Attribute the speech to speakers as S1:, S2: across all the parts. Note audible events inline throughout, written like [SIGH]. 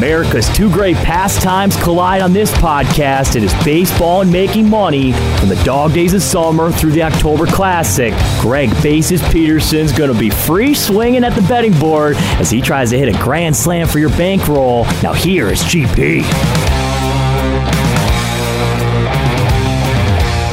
S1: America's two great pastimes collide on this podcast. It is baseball and making money from the dog days of summer through the October Classic. Greg Bases Peterson's going to be free swinging at the betting board as he tries to hit a grand slam for your bankroll. Now here is GP.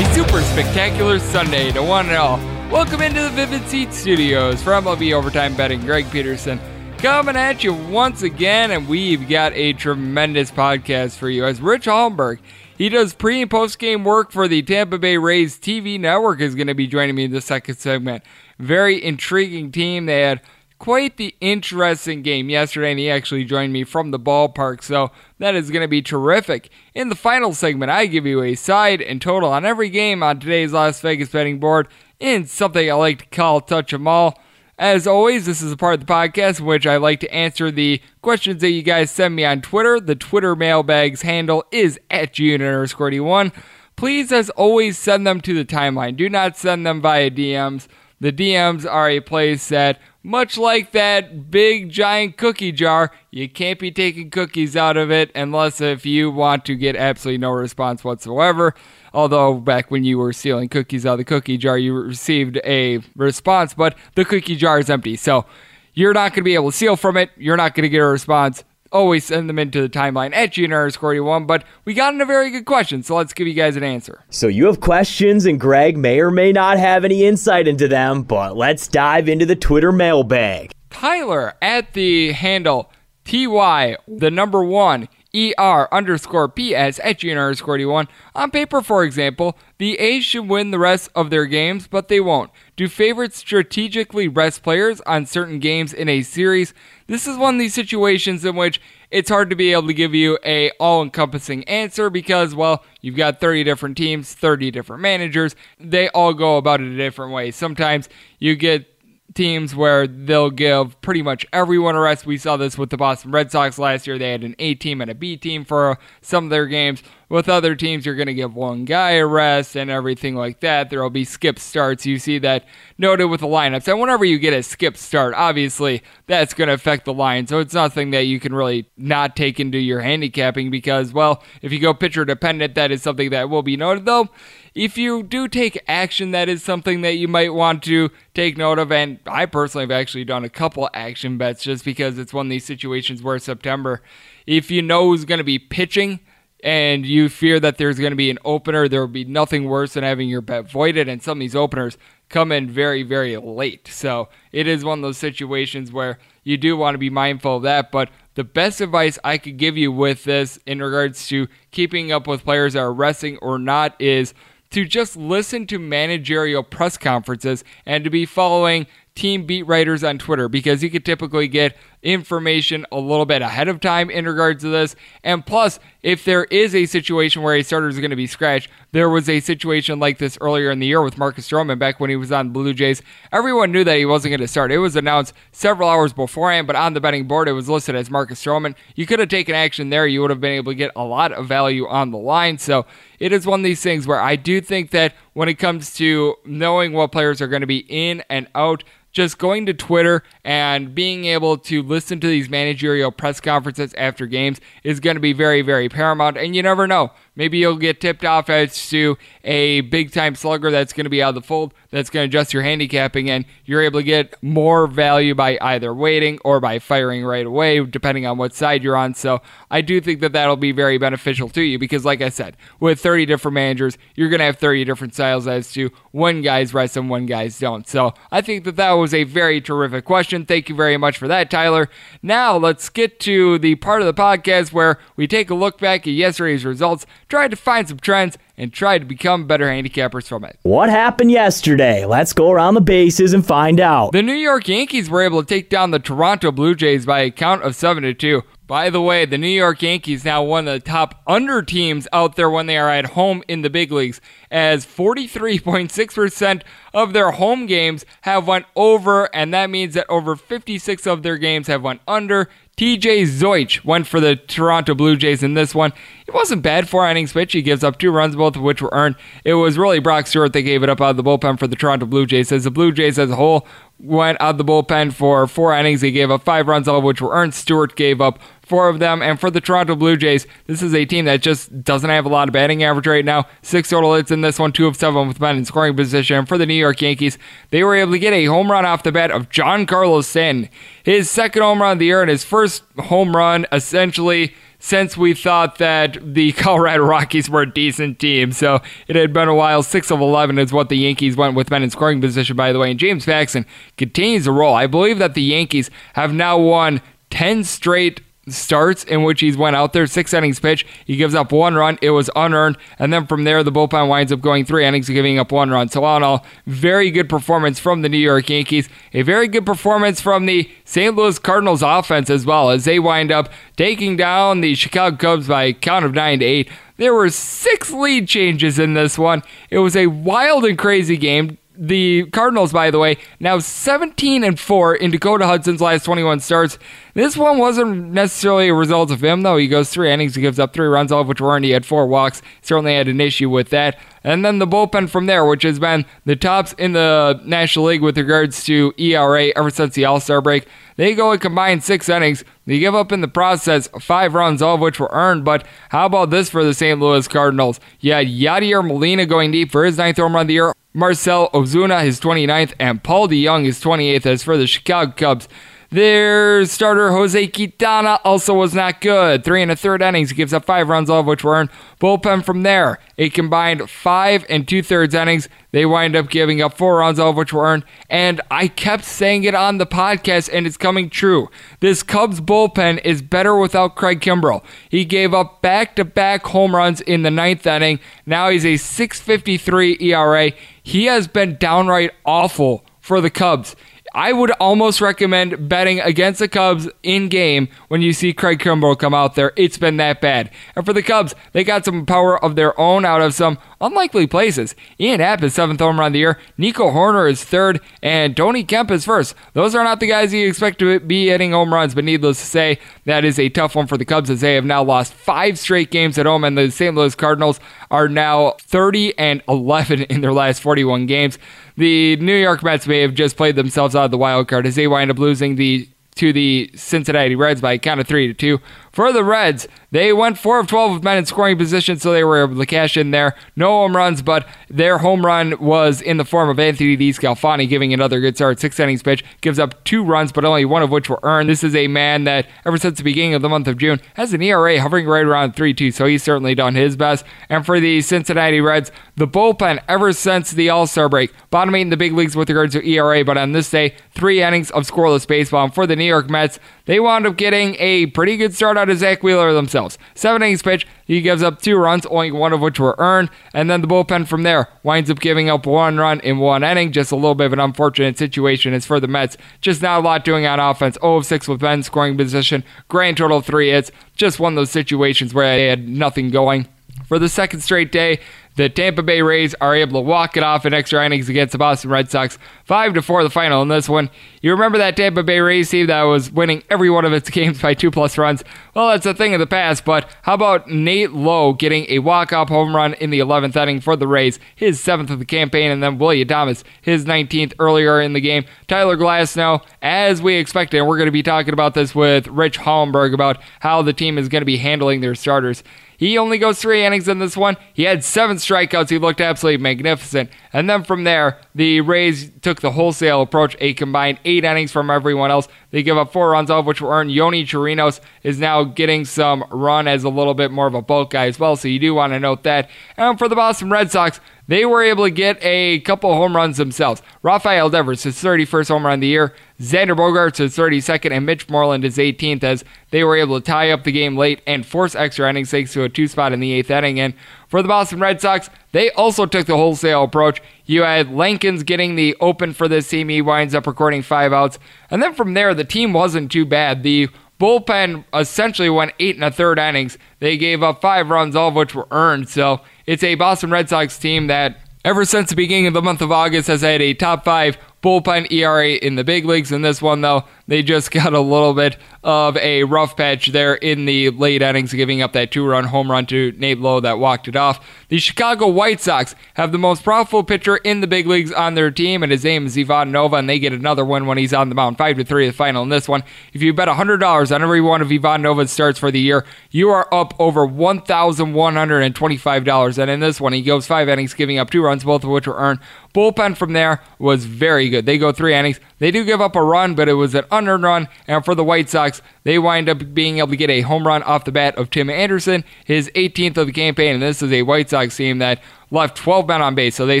S2: A super spectacular Sunday to one and all. Welcome into the Vivid Seat Studios for MLB Overtime Betting. Greg Peterson coming at you once again, and we've got a tremendous podcast for you. As Rich Hollenberg, he does pre and post game work for the Tampa Bay Rays TV network, is going to be joining me in the second segment. Very intriguing team. They had quite the interesting game yesterday, and he actually joined me from the ballpark, so that is going to be terrific. In the final segment, I give you a side and total on every game on today's Las Vegas betting board in something I like to call Touch 'em All. As always, this is a part of the podcast in which I like to answer the questions that you guys send me on Twitter. The Twitter mailbags handle is at June underscore one. Please, as always, send them to the timeline. Do not send them via DMs. The DMs are a place that, much like that big giant cookie jar, you can't be taking cookies out of it unless if you want to get absolutely no response whatsoever. Although back when you were stealing cookies out of the cookie jar, you received a response, but the cookie jar is empty. So you're not going to be able to steal from it. You're not going to get a response. Always send them into the timeline at GNR one. But we got in a very good question, so let's give you guys an answer.
S1: So you have questions, and Greg may or may not have any insight into them, but let's dive into the Twitter mailbag.
S2: Tyler at the handle TY, the number one, ER underscore PS at GNR underscore D1. On paper, for example, the A's should win the rest of their games, but they won't. Do favorites strategically rest players on certain games in a series? This is one of these situations in which it's hard to be able to give you a all-encompassing answer because, well, you've got 30 different teams, 30 different managers. They all go about it a different way. Sometimes you get teams where they'll give pretty much everyone a rest. We saw this with the Boston Red Sox last year. They had an A team and a B team for some of their games. With other teams, you're going to give one guy a rest and everything like that. There will be skip starts. You see that noted with the lineups. And whenever you get a skip start, obviously that's going to affect the line. So it's nothing that you can really not take into your handicapping because, well, if you go pitcher dependent, that is something that will be noted though. If you do take action, that is something that you might want to take note of. And I personally have actually done a couple action bets just because it's one of these situations where September, if you know who's going to be pitching, and you fear that there's going to be an opener, there will be nothing worse than having your bet voided. And some of these openers come in very, very late. So it is one of those situations where you do want to be mindful of that. But the best advice I could give you with this in regards to keeping up with players that are resting or not is to just listen to managerial press conferences and to be following team beat writers on Twitter because you could typically get information a little bit ahead of time in regards to this. And plus, if there is a situation where a starter is going to be scratched, there was a situation like this earlier in the year with Marcus Stroman back when he was on Blue Jays. Everyone knew that he wasn't going to start. It was announced several hours beforehand, but on the betting board, it was listed as Marcus Stroman. You could have taken action there. You would have been able to get a lot of value on the line. So it is one of these things where I do think that when it comes to knowing what players are going to be in and out, just going to Twitter and being able to listen to these managerial press conferences after games is going to be very, very paramount. And you never know. Maybe you'll get tipped off as to a big time slugger that's going to be out of the fold, that's going to adjust your handicapping, and you're able to get more value by either waiting or by firing right away, depending on what side you're on. So I do think that that'll be very beneficial to you because, like I said, with 30 different managers, you're going to have 30 different styles as to when guys rest and when guys don't. So I think that that was a very terrific question. Thank you very much for that, Tyler. Now let's get to the part of the podcast where we take a look back at yesterday's results tried to find some trends, and tried to become better handicappers from it.
S1: What happened yesterday? Let's go around the bases and find out.
S2: The New York Yankees were able to take down the Toronto Blue Jays by a count of 7 to 2. By the way, the New York Yankees now one of the top under teams out there when they are at home in the big leagues, as 43.6% of their home games have went over, and that means that over 56 of their games have went under. TJ Zeuch went for the Toronto Blue Jays in this one. It wasn't bad. Four innings pitch. He gives up two runs, both of which were earned. It was really Brock Stewart that gave it up out of the bullpen for the Toronto Blue Jays. As the Blue Jays as a whole went out the bullpen for four innings, he gave up five runs, all of which were earned. Stewart gave up four of them. And for the Toronto Blue Jays, this is a team that just doesn't have a lot of batting average right now. Six total hits in this one, two of seven with men in scoring position. And for the New York Yankees, they were able to get a home run off the bat of Giancarlo Stanton. His second home run of the year and his first home run essentially since we thought that the [LAUGHS] Colorado Rockies were a decent team. So it had been a while. 6 of 11 is what the Yankees went with men in scoring position, by the way. And James Paxton continues to roll. I believe that the Yankees have now won 10 straight starts in which he's went out there, six innings pitch. He gives up one run. It was unearned. And then from there, the bullpen winds up going three innings, giving up one run. So, all in all, very good performance from the New York Yankees. A very good performance from the St. Louis Cardinals offense as well, as they wind up taking down the Chicago Cubs by a count of nine to eight. There were six lead changes in this one. It was a wild and crazy game the Cardinals, by the way, now 17 and 4 in Dakota Hudson's last 21 starts. This one wasn't necessarily a result of him, though. He goes three innings, he gives up three runs, all of which were earned. He had four walks. Certainly had an issue with that. And then the bullpen from there, which has been the tops in the National League with regards to ERA ever since the All Star break. They go and combine six innings. They give up in the process five runs, all of which were earned. But how about this for the St. Louis Cardinals? You had Yadier Molina going deep for his ninth home run of the year. Marcell Ozuna, his 29th, and Paul DeJong, his 28th. As for the Chicago Cubs, their starter Jose Quintana also was not good. Three and a third innings, he gives up five runs, all of which were earned. Bullpen from there, a combined five and two thirds innings. They wind up giving up four runs, all of which were earned. And I kept saying it on the podcast, and it's coming true. This Cubs bullpen is better without Craig Kimbrel. He gave up back to back home runs in the ninth inning. Now he's a 653 ERA. He has been downright awful for the Cubs. I would almost recommend betting against the Cubs in game when you see Craig Kimbrel come out there. It's been that bad. And for the Cubs, they got some power of their own out of some unlikely places. Ian Happ is seventh home run of the year. Nico Hoerner is third, and Tony Kemp is first. Those are not the guys you expect to be hitting home runs, but needless to say, that is a tough one for the Cubs as they have now lost five straight games at home, and the St. Louis Cardinals are now 30 and 11 in their last 41 games. The New York Mets may have just played themselves out of the wild card as they wind up losing the to the Cincinnati Reds by a count of three to two. For the Reds, they went 4 of 12 with men in scoring position, so they were able to cash in there. No home runs, but their home run was in the form of Anthony DeSclafani giving another good start. Six innings pitch, gives up two runs, but only one of which were earned. This is a man that, ever since the beginning of the month of June, has an ERA hovering right around 3 2, so he's certainly done his best. And for the Cincinnati Reds, the bullpen, ever since the All Star break, bottoming in the big leagues with regards to ERA, but on this day, three innings of scoreless baseball. And for the New York Mets, they wound up getting a pretty good start out of Zack Wheeler themselves. Seven innings pitch, he gives up two runs, only one of which were earned, and then the bullpen from there winds up giving up one run in one inning. Just a little bit of an unfortunate situation as for the Mets. Just not a lot doing on offense. 0 of 6 with men scoring position. Grand total three hits. Just one of those situations where they had nothing going. For the second straight day, the Tampa Bay Rays are able to walk it off in extra innings against the Boston Red Sox. 5 to 4 the final in this one. You remember that Tampa Bay Rays team that was winning every one of its games by two plus runs? Well, that's a thing of the past, but how about Nate Lowe getting a walk-off home run in the 11th inning for the Rays, his seventh of the campaign, and then Willy Adames, his 19th earlier in the game. Tyler Glasnow, as we expected, and we're going to be talking about this with Rich Hollenberg about how the team is going to be handling their starters. He only goes three innings in this one. He had seven strikeouts. He looked absolutely magnificent. And then from there, the Rays took the wholesale approach, a combined eight innings from everyone else. They give up four runs off, which were earned. Yonny Chirinos is now getting some run as a little bit more of a bulk guy as well, so you do want to note that. And for the Boston Red Sox, they were able to get a couple home runs themselves. Rafael Devers, his 31st home run of the year. Xander Bogaerts, his 32nd, and Mitch Moreland, his 18th, as they were able to tie up the game late and force extra innings thanks to a two spot in the eighth inning. And for the Boston Red Sox, they also took the wholesale approach. You had Lankins getting the open for this team. He winds up recording five outs. And then from there, the team wasn't too bad. The bullpen essentially went eight and a third innings. They gave up five runs, all of which were earned. So it's a Boston Red Sox team that, ever since the beginning of the month of August, has had a top five bullpen ERA in the big leagues. In this one, though, they just [LAUGHS] got a little bit of a rough patch there in the late innings, giving up that two run home run to Nate Lowe that walked it off. The Chicago White Sox have the most profitable pitcher in the big leagues on their team, and his name is Ivan Nova, and they get another win when he's on the mound. 5 to 3 the final in this one. If you bet $100 on every one of Ivan Nova's starts for the year, you are up over $1,125. And in this one, he goes five innings, giving up two runs, both of which were earned. Bullpen from there was very good. They go three innings. They do give up a run, but it was an unearned run. And for the White Sox, they wind up being able to get a home run off the bat of Tim Anderson, his 18th of the campaign. And this is a White Sox team that left 12 men on base, so they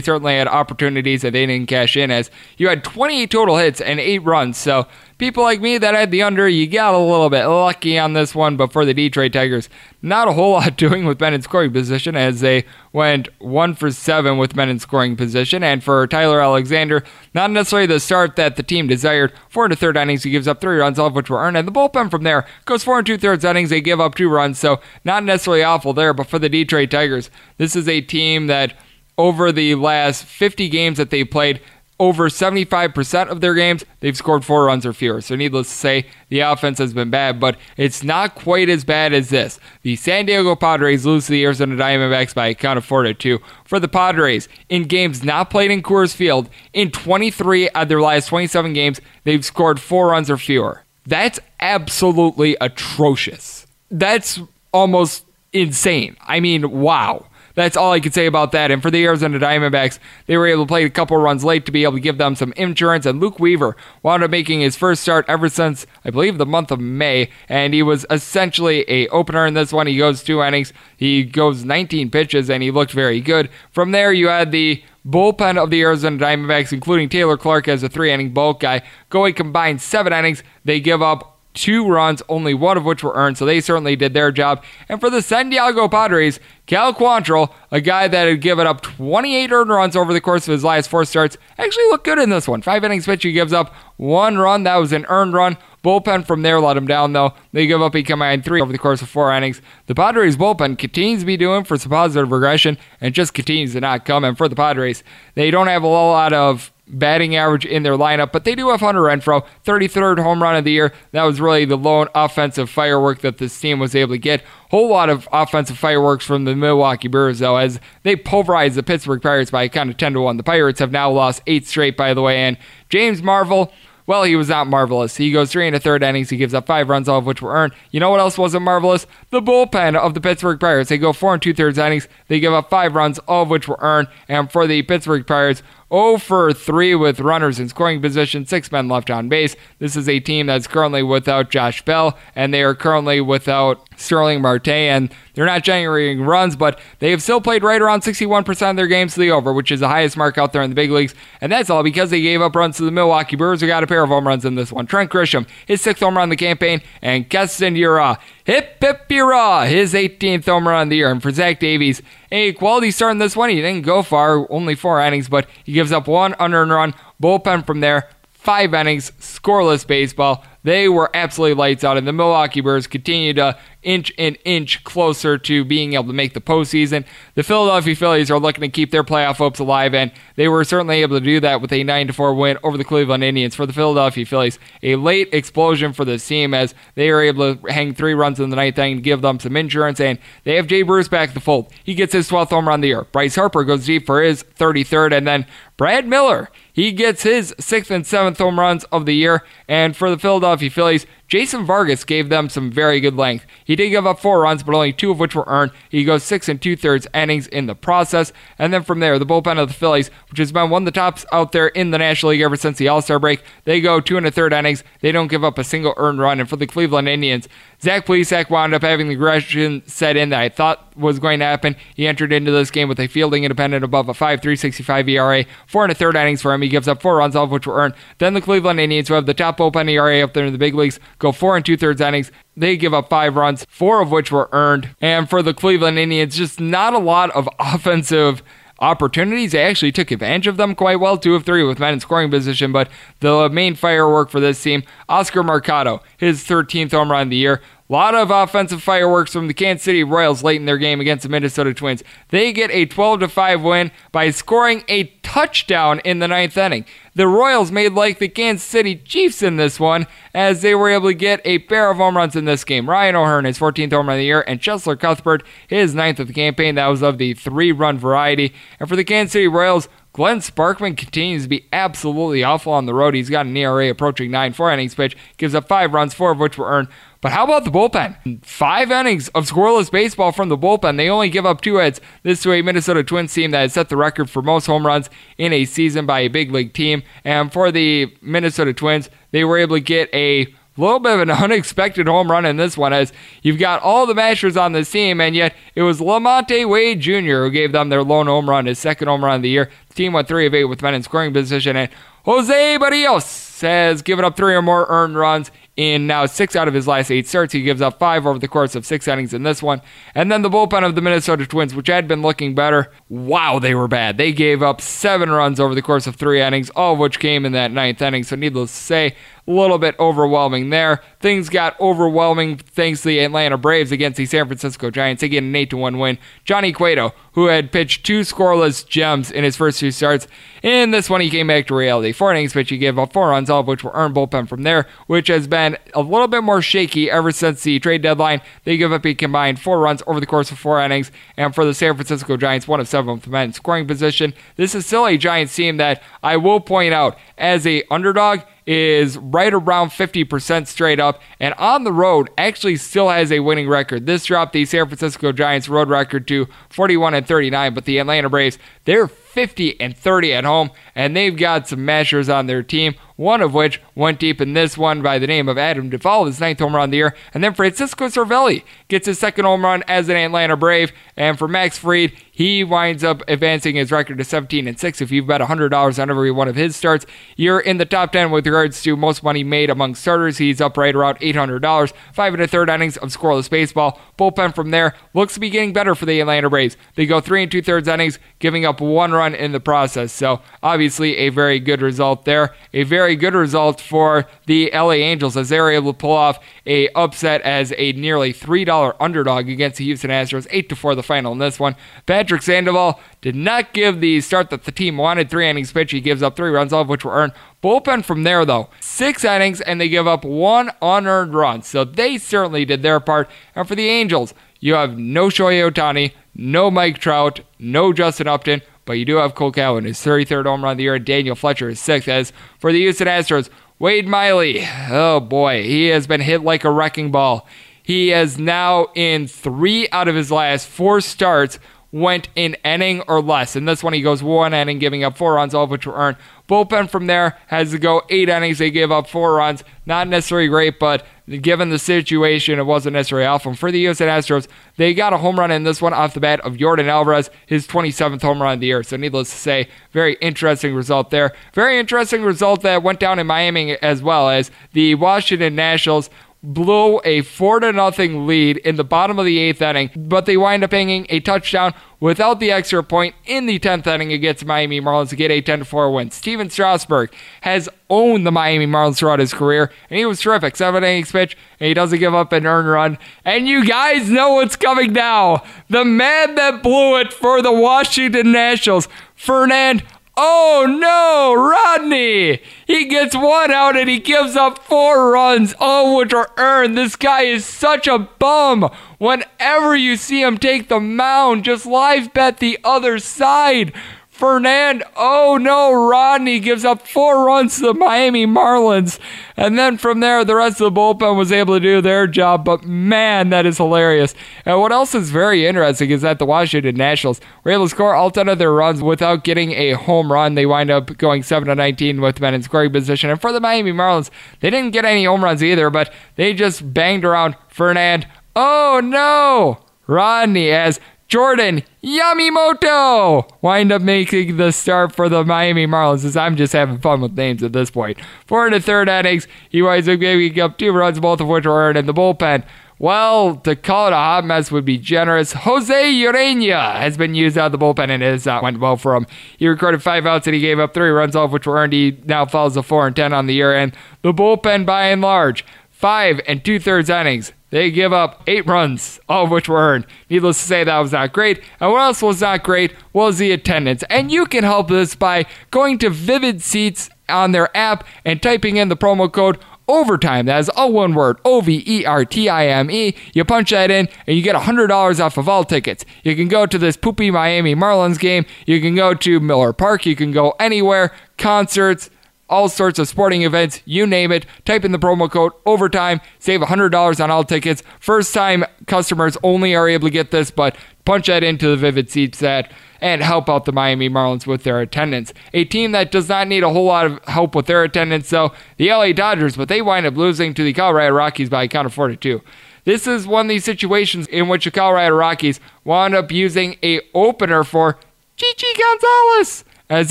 S2: certainly had opportunities that they didn't cash in. As you had 28 total hits and eight runs, so people like me that had the under, you got a little bit lucky on this one. But for the Detroit Tigers, not a whole [LAUGHS] lot doing with men in scoring position as they went one for seven with men in scoring position. And for Tyler Alexander, not necessarily the start that the team desired. Four and a third innings, he gives up three runs, all of which were earned. And the bullpen from there goes four and two thirds innings. They give up two runs, so not necessarily awful there. But for the Detroit Tigers, this is a team that over the last 50 games that they played, over 75% of their games, they've scored four runs or fewer. So, needless to say, the offense has been bad, but it's not quite as bad as this. The San Diego Padres lose to the Arizona Diamondbacks by a count of 4 to 2. For the Padres, in games not played in Coors Field, in 23 out of their last 27 games, they've scored four runs or fewer. That's absolutely atrocious. That's almost insane. I mean, wow. That's all I can say about that. And for the Arizona Diamondbacks, they were able to play a couple runs late to be able to give them some insurance. And Luke Weaver wound up making his first start ever since, I believe, the month of May. And he was essentially a opener in this one. He goes two innings. He goes 19 pitches, and he looked very good. From there, you had the bullpen of the Arizona Diamondbacks, including Taylor Clarke as a three inning bulk guy, going combined seven innings. They give up two runs, only one of which were earned, so they certainly did their job. And for the San Diego Padres, Cal Quantrill, a guy that had given up 28 earned runs over the course of his last four starts, actually looked good in this one. Five innings pitch, he gives up one run. That was an earned run. Bullpen from there let him down, though. They give up a combined three over the course of four innings. The Padres bullpen continues to be doing for some positive regression and just continues to not come. And for the Padres, they don't have a lot of batting average in their lineup, but they do have Hunter Renfroe, 33rd home run of the year. That was really the lone offensive firework that this team was able to get. Whole lot of offensive fireworks from the Milwaukee Brewers, though, as they pulverized the Pittsburgh Pirates by kind of 10 to 1. The Pirates have now lost eight straight, by the way, and James Marvel. Well, he was not marvelous. He goes three and a third innings. He gives up five runs, all of which were earned. You know what else wasn't marvelous? The bullpen of the Pittsburgh Pirates. They go four and two thirds innings. They give up five runs, all of which were earned. And for the Pittsburgh Pirates, 0 for 3 with runners in scoring position, six men left on base. This is a team that's currently without Josh Bell, and they are currently without Starling Marte, and they're not generating runs, but they have still played right around 61% of their games to the over, which is the highest mark out there in the big leagues. And that's all because they gave up runs to the Milwaukee Brewers, who got a pair of home runs in this one. Trent Grisham, his sixth home run in the campaign, and Keston Hiura, hip hip hurrah, his 18th home run of the year. And for Zach Davies, a quality start in this one. He didn't go far, only four innings, but he gives up one unearned run. Bullpen from there, five innings, scoreless baseball. They were absolutely lights out, and the Milwaukee Brewers continue to inch and inch closer to being able to make the postseason. The Philadelphia Phillies are looking to keep their playoff hopes alive, and they were certainly able to do that with a 9 4 win over the Cleveland Indians. For the Philadelphia Phillies, a late explosion for this team as they are able to hang three runs in the ninth inning to give them some insurance, and they have Jay Bruce back the fold. He gets his 12th home run of the year. Bryce Harper goes deep for his 33rd, and then Brad Miller, he gets his sixth and seventh home runs of the year. And for the Philadelphia Phillies, Jason Vargas gave them some very good length. He did give up four runs, but only two of which were earned. He goes six and two thirds innings in the process. And then from there, the bullpen of the Phillies, which has been one of the tops out there in the National League ever since the All Star break, they go two and a third innings. They don't give up a single earned run. And for the Cleveland Indians, Zach Plesac wound up having the aggression set in that I thought was going to happen. He entered into this game with a fielding independent above a 5.365 ERA, four and a third innings for him. He gives up four runs, all of which were earned. Then the Cleveland Indians, who have the top bullpen ERA up there in the big leagues, go four and two thirds innings. They give up five runs, four of which were earned. And for the Cleveland Indians, just not a lot of [LAUGHS] offensive opportunities. They actually took advantage of them quite well, two of three with men in scoring position. But the main firework for this team, Oscar Mercado, his 13th home run of the year. A lot of offensive fireworks from the Kansas City Royals late in their game against the Minnesota Twins. They get a 12 5 win by scoring a touchdown in the ninth inning. The Royals made like the Kansas City Chiefs in this one, as they were able to get a pair of home runs in this game. Ryan O'Hearn, his 14th home run of the year, and Cheslor Cuthbert, his ninth of the campaign. That was of the three run variety. And for the Kansas City Royals, Glenn Sparkman continues to be absolutely awful on the road. He's got an ERA approaching 9, 4 innings pitch, gives up 5 runs, 4 of which were earned. But how about the bullpen? Five innings of scoreless baseball from the bullpen. They only give up two hits. This to a Minnesota Twins team that has set the record for most home runs in a season by a big league team. And for the Minnesota Twins, they were able to get a little bit of an [LAUGHS] unexpected home run in this one as you've got all the mashers on this team, and yet it was Lamonte Wade Jr. who gave them their lone home run, his second home run of the year. The team went 3 of 8 with men in scoring position, and Jose Berrios has given up three or more earned runs in now six out of his last eight starts. He gives up five over the course of six innings in this one. And then the bullpen of the Minnesota Twins, which had been looking better, wow, they were bad. They gave up seven runs over the course of three innings, all of which came in that ninth inning. So, needless to say, a little bit overwhelming there. Things got overwhelming thanks to the Atlanta Braves against the San Francisco Giants. Get an 8 1 win. Johnny Cueto, who had pitched two scoreless gems in his first two starts, in this one he came back to reality. Four innings pitch, he gave up four runs, all of which were earned bullpen from there, which has been a little bit more shaky ever since the trade deadline. They give up a combined four runs over the course of four innings, and for the San Francisco Giants, one of seven men in scoring position. This is still a Giants team that I will point out as a underdog is right around 50% straight up, and on the road actually still has a winning record. This dropped the San Francisco Giants road record to 41 and 39, but the Atlanta Braves, they're 50 and 30 at home, and they've got some mashers on their team one of which went deep in this one by the name of Adam Duvall, his ninth home run of the year. And then Francisco Cervelli gets his second home run as an Atlanta Brave. And for Max Fried, he winds up advancing his record to 17 and 6. If you've bet $100 on every one of his starts, you're in the top 10 with regards to most money made among starters. He's up right around $800. Five and a third innings of scoreless baseball. Bullpen from there looks to be getting better for the Atlanta Braves. They go three and two thirds innings, giving up one run in the process. So obviously a very good result there. A very good result for the LA Angels as they were able to pull off a upset as a nearly $3 underdog against the Houston Astros. 8 to 4 the final in this one. Patrick Sandoval did not give the start that the team wanted. Three innings pitch. He gives up three runs, all of which were earned. Bullpen from there, though, six innings, and they give up one unearned run. So they certainly did their part. And for the Angels, you have no Shohei Ohtani, no Mike Trout, no Justin Upton, but you do have Kole Calhoun, his 33rd home run of the year, Daniel Fletcher, his sixth. As for the Houston Astros, Wade Miley, oh boy, he has been hit like a wrecking ball. He has now, in three out of his last four starts, went in inning or less. In this one, he goes one inning, giving up four runs, all of which were earned. Bullpen from there has to go eight innings. They gave up four runs. Not necessarily great, but given the situation, it wasn't necessarily awful. For the Houston Astros, they got a home run in this one off the bat of Yordan Alvarez, his 27th home run of the year. So, needless to say, very interesting result there. Very interesting result that went down in Miami as well as the Washington Nationals blew a four to nothing lead in the bottom of the eighth inning, but they wind up hanging a touchdown without the extra point in the tenth inning against Miami Marlins to get a 10 4 win. Stephen Strasburg has owned the Miami Marlins throughout his career, and he was terrific. Seven innings pitch, and he doesn't give up an earned run. And you guys know what's coming now. The man that blew it for the Washington Nationals, Fernand Oh no, Rodney! He gets one out and he gives up four runs, all which are earned. This guy is such a bum. Whenever you see him take the mound, just live bet the other side. Fernand, oh no, Rodney gives up four runs to the Miami Marlins. And then from there, the rest of the bullpen was able to do their job. But man, that is hilarious. And what else is very interesting is that the Washington Nationals were able to score all 10 of their runs without getting a home run. They wind up going 7 to 19 with men in scoring position. And for the Miami Marlins, they didn't get any home runs either, but they just banged around Fernand. Oh no! Rodney as Jordan Yamamoto wind up making the start for the Miami Marlins as I'm just having fun with names at this point. Four and a third innings, he winds up giving up two runs, both of which were earned in the bullpen. Well, to call it a hot mess would be generous. Jose Urena has been used out of the bullpen and it has not went well for him. He recorded five outs and he gave up three runs, all of which were earned. He now falls a four and ten on the year, and the bullpen by and large five and two thirds innings. They give up eight runs, all of which were earned. Needless to say, that was not great. And what else was not great was the attendance. And you can help this by going to Vivid Seats on their app and typing in the promo code overtime. That is all one word, O V E R T I M E. You punch that in and you get $100 off of all tickets. You can go to this poopy Miami Marlins game. You can go to Miller Park. You can go anywhere, concerts, all sorts of sporting events, you name it. Type in the promo code overtime, save $100 on all tickets. First time customers only are able to get this, but punch that into the Vivid Seats set and help out the Miami Marlins with their attendance. A team that does not need a whole lot of help with their attendance, though, the LA Dodgers, but they wind up losing to the Colorado Rockies by a count of 4 to 2. This is one of these situations in which the Colorado Rockies wound up using a opener for Chichi Gonzalez, as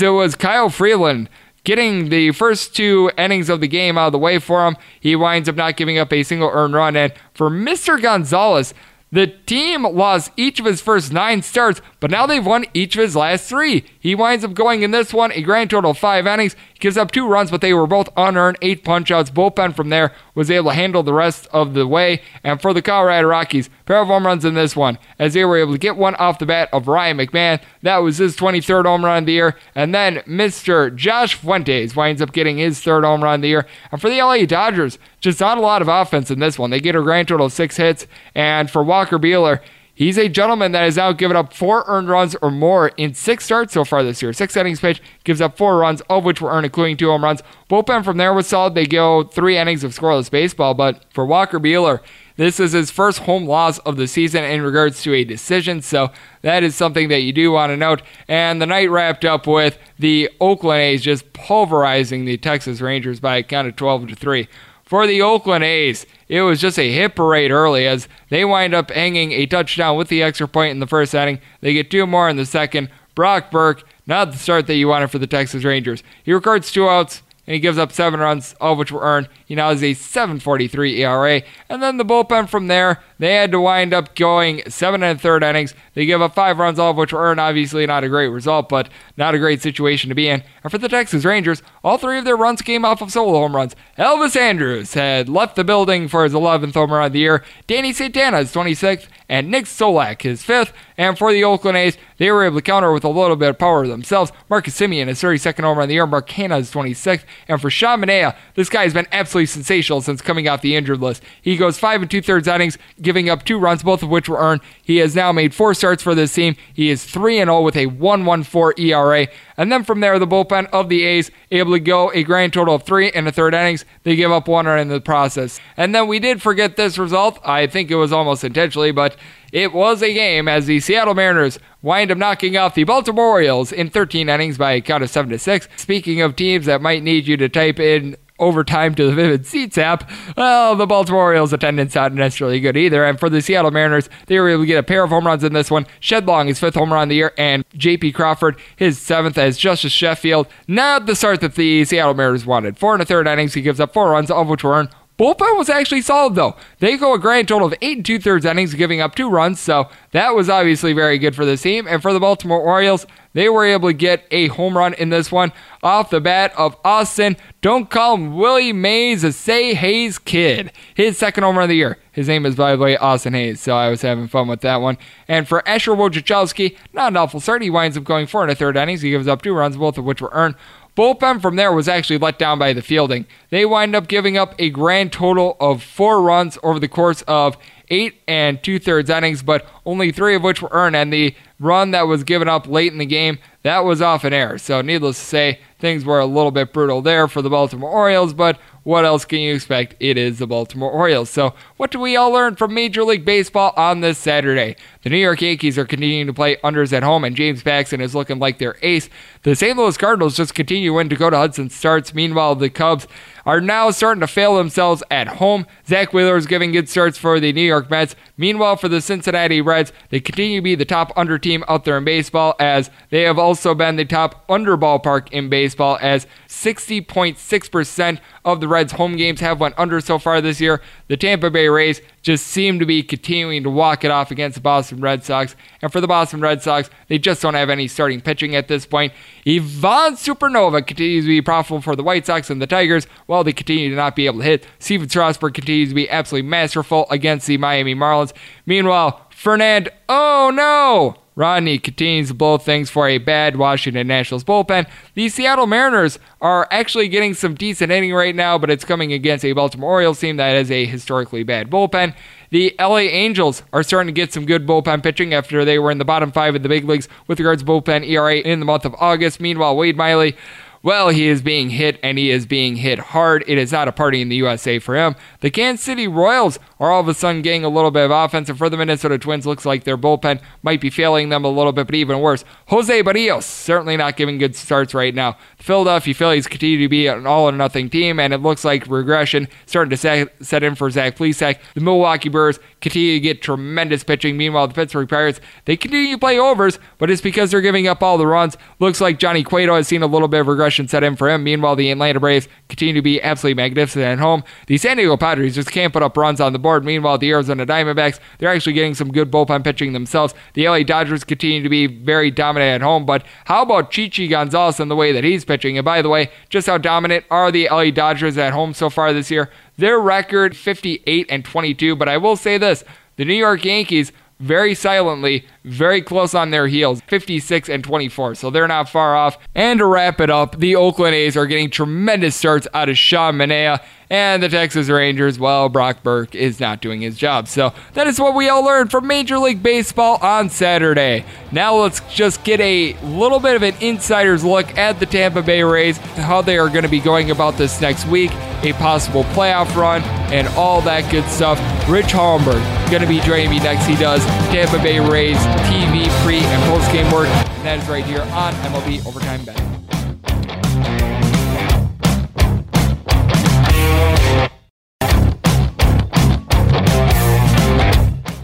S2: it was Kyle Freeland getting the first two innings of the game out of the way for him. He winds up not giving up a single earned run. And for Mr. Gonzalez, the team lost each of his first nine starts, but now they've won each of his last three. He winds up going in this one a grand total of five innings. Gives up two runs, but they were both unearned, eight punchouts. Bullpen from there was able to handle the rest of the way. And for the Colorado Rockies, pair of home runs in this one, as they were able to get one off the bat of Ryan McMahon. That was his 23rd home run of the year. And then Mr. Josh Fuentes winds up getting his third home run of the year. And for the LA Dodgers, just not a lot of offense in this one. They get a grand total of six hits. And for Walker Buehler, He's a gentleman that has now given up four earned runs or more in six starts so far this year. Six innings pitched, gives up four runs, of which were earned, including two home runs. Bullpen from there was solid. They go three innings of scoreless baseball, but for Walker Buehler, this is his first home loss of the season in regards to a decision, so that is something that you do want to note. And the night wrapped up with the Oakland A's just pulverizing the Texas Rangers by a count of 12 to 3 for the Oakland A's. It was just a hit parade early as they wind up hanging a touchdown with the extra point in the first inning. They get two more in the second. Brock Burke, not the start that you wanted for the Texas Rangers. He records two outs and he gives up seven runs, all of which were earned. He now has a 7.43 ERA. And then the bullpen from there, they had to wind up going seven and a third innings. They give up five runs, all of which were earned. Obviously, not a great result, but not a great situation to be in. And for the Texas Rangers, all three of their runs came off of solo home runs. Elvis Andrus had left the building for his 11th home run of the year. Danny Santana, his 26th, and Nick Solak, his fifth. And for the Oakland A's, they were able to counter with a little bit of power themselves. Marcus Semien, his 32nd home run of the year. Mark his 26th. And for Sean Manaea, this guy has been absolutely sensational since coming off the injured list. He goes five and two thirds innings, giving up two runs, both of which were earned. He has now made four starts for this team. He is 3 and 0 with a one one four ERA. And then from there, the bullpen of the A's able to go a grand total of three and a third innings. They give up one run in the process. And then we did forget this result. I think it was almost intentionally, but it was a game as the Seattle Mariners wind up knocking off the Baltimore Orioles in 13 innings by a count of 7 to 6. Speaking of teams that might need you to type in overtime to the Vivid Seats app, well, the Baltimore Orioles attendance not necessarily good either. And for the Seattle Mariners, they were able to get a pair of home runs in this one. Shed Long, his fifth home run of the year, and J.P. Crawford, his seventh as Justus Sheffield. Not the start that the Seattle Mariners wanted. Four and a third innings, he gives up four runs, all of which were earned. Bullpen was actually solid though. They go a grand total of eight and two thirds innings, giving up two runs. So that was obviously very good for the team. And for the Baltimore Orioles, they were able to get a home run in this one off the bat of Austin. Don't call him Willie Mays, a Say Hayes kid. His second home run of the year. His name is, by the way, Austin Hays. So I was having fun with that one. And for Asher Wojciechowski, not an awful start. He winds up going four and a third innings. He gives up two runs, both of which were earned. Bullpen from there was actually let down by the fielding. They wind up giving up a grand total of four runs over the course of eight and two thirds innings, but only three of which were earned. And the run that was given up late in the game, that was off an error. So, needless to say, things were a little bit brutal there for the Baltimore Orioles, but what else can you expect? It is the Baltimore Orioles. So, what do we all learn from Major League Baseball on this Saturday? The New York Yankees are continuing to play unders at home, and James Paxton is looking like their ace. The St. Louis Cardinals just continue when Dakota Hudson starts. Meanwhile, the Cubs are now starting to fail themselves at home. Zack Wheeler is giving good starts for the New York Mets. Meanwhile, for the Cincinnati Reds, they continue to be the top under team out there in baseball, as they have also been the top under ballpark in baseball, as 60.6% of the Reds' home games have went under so far this year. The Tampa Bay Rays just seem to be continuing to walk it off against the Boston Red Sox. And for the Boston Red Sox, they just don't have any starting pitching at this point. Ivan Supernova continues to be profitable for the White Sox and the Tigers, while they continue to not be able to hit. Stephen Strasburg continues to be absolutely masterful against the Miami Marlins. Meanwhile, Fernand, oh no! Rodney continues to blow things for a bad Washington Nationals bullpen. The Seattle Mariners are actually getting some decent inning right now, but it's coming against a Baltimore Orioles team that has a historically bad bullpen. The LA Angels are starting to get some good bullpen pitching after they were in the bottom five of the big leagues with regards to bullpen ERA in the month of August. Meanwhile, Wade Miley well, he is being hit and he is being hit hard. It is not a party in the USA for him. The Kansas City Royals are all of a sudden getting a little bit of offense, and for the Minnesota Twins, looks like their bullpen might be failing them a little bit, but even worse, Jose Berrios certainly not giving good starts right now. The Philadelphia Phillies continue to be an all or nothing team, and it looks like regression starting to set in for Zach Plesac. The Milwaukee Brewers continue to get tremendous pitching. Meanwhile, the Pittsburgh Pirates, they continue to play overs, but it's because they're giving up all the runs. Looks like Johnny Cueto has seen a little bit of regression set in for him. Meanwhile, the Atlanta Braves continue to be absolutely magnificent at home. The San Diego Padres just can't put up runs on the board. Meanwhile, the Arizona Diamondbacks, they're actually getting some good bullpen pitching themselves. The LA Dodgers continue to be very dominant at home, but how about Chichi Gonzalez and the way that he's pitching? And by the way, just how dominant are the LA Dodgers at home so far this year? Their record 58 and 22, but I will say this, the New York Yankees very silently, very close on their heels, 56 and 24. So they're not far off. And to wrap it up, the Oakland A's are getting tremendous starts out of Sean Manaea. And the Texas Rangers, well, Brock Burke is not doing his job. So that is what we all learned from Major League Baseball on Saturday. Now let's just get a little bit of an insider's look at the Tampa Bay Rays, how they are going to be going about this next week, a possible playoff run, and all that good stuff. Rich Hollenberg going to be joining me next. He does Tampa Bay Rays TV pre and post game work. And that is right here on MLB Overtime Betting.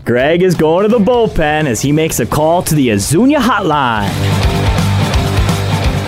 S1: Greg is going to the bullpen as he makes a call to the Azunia hotline.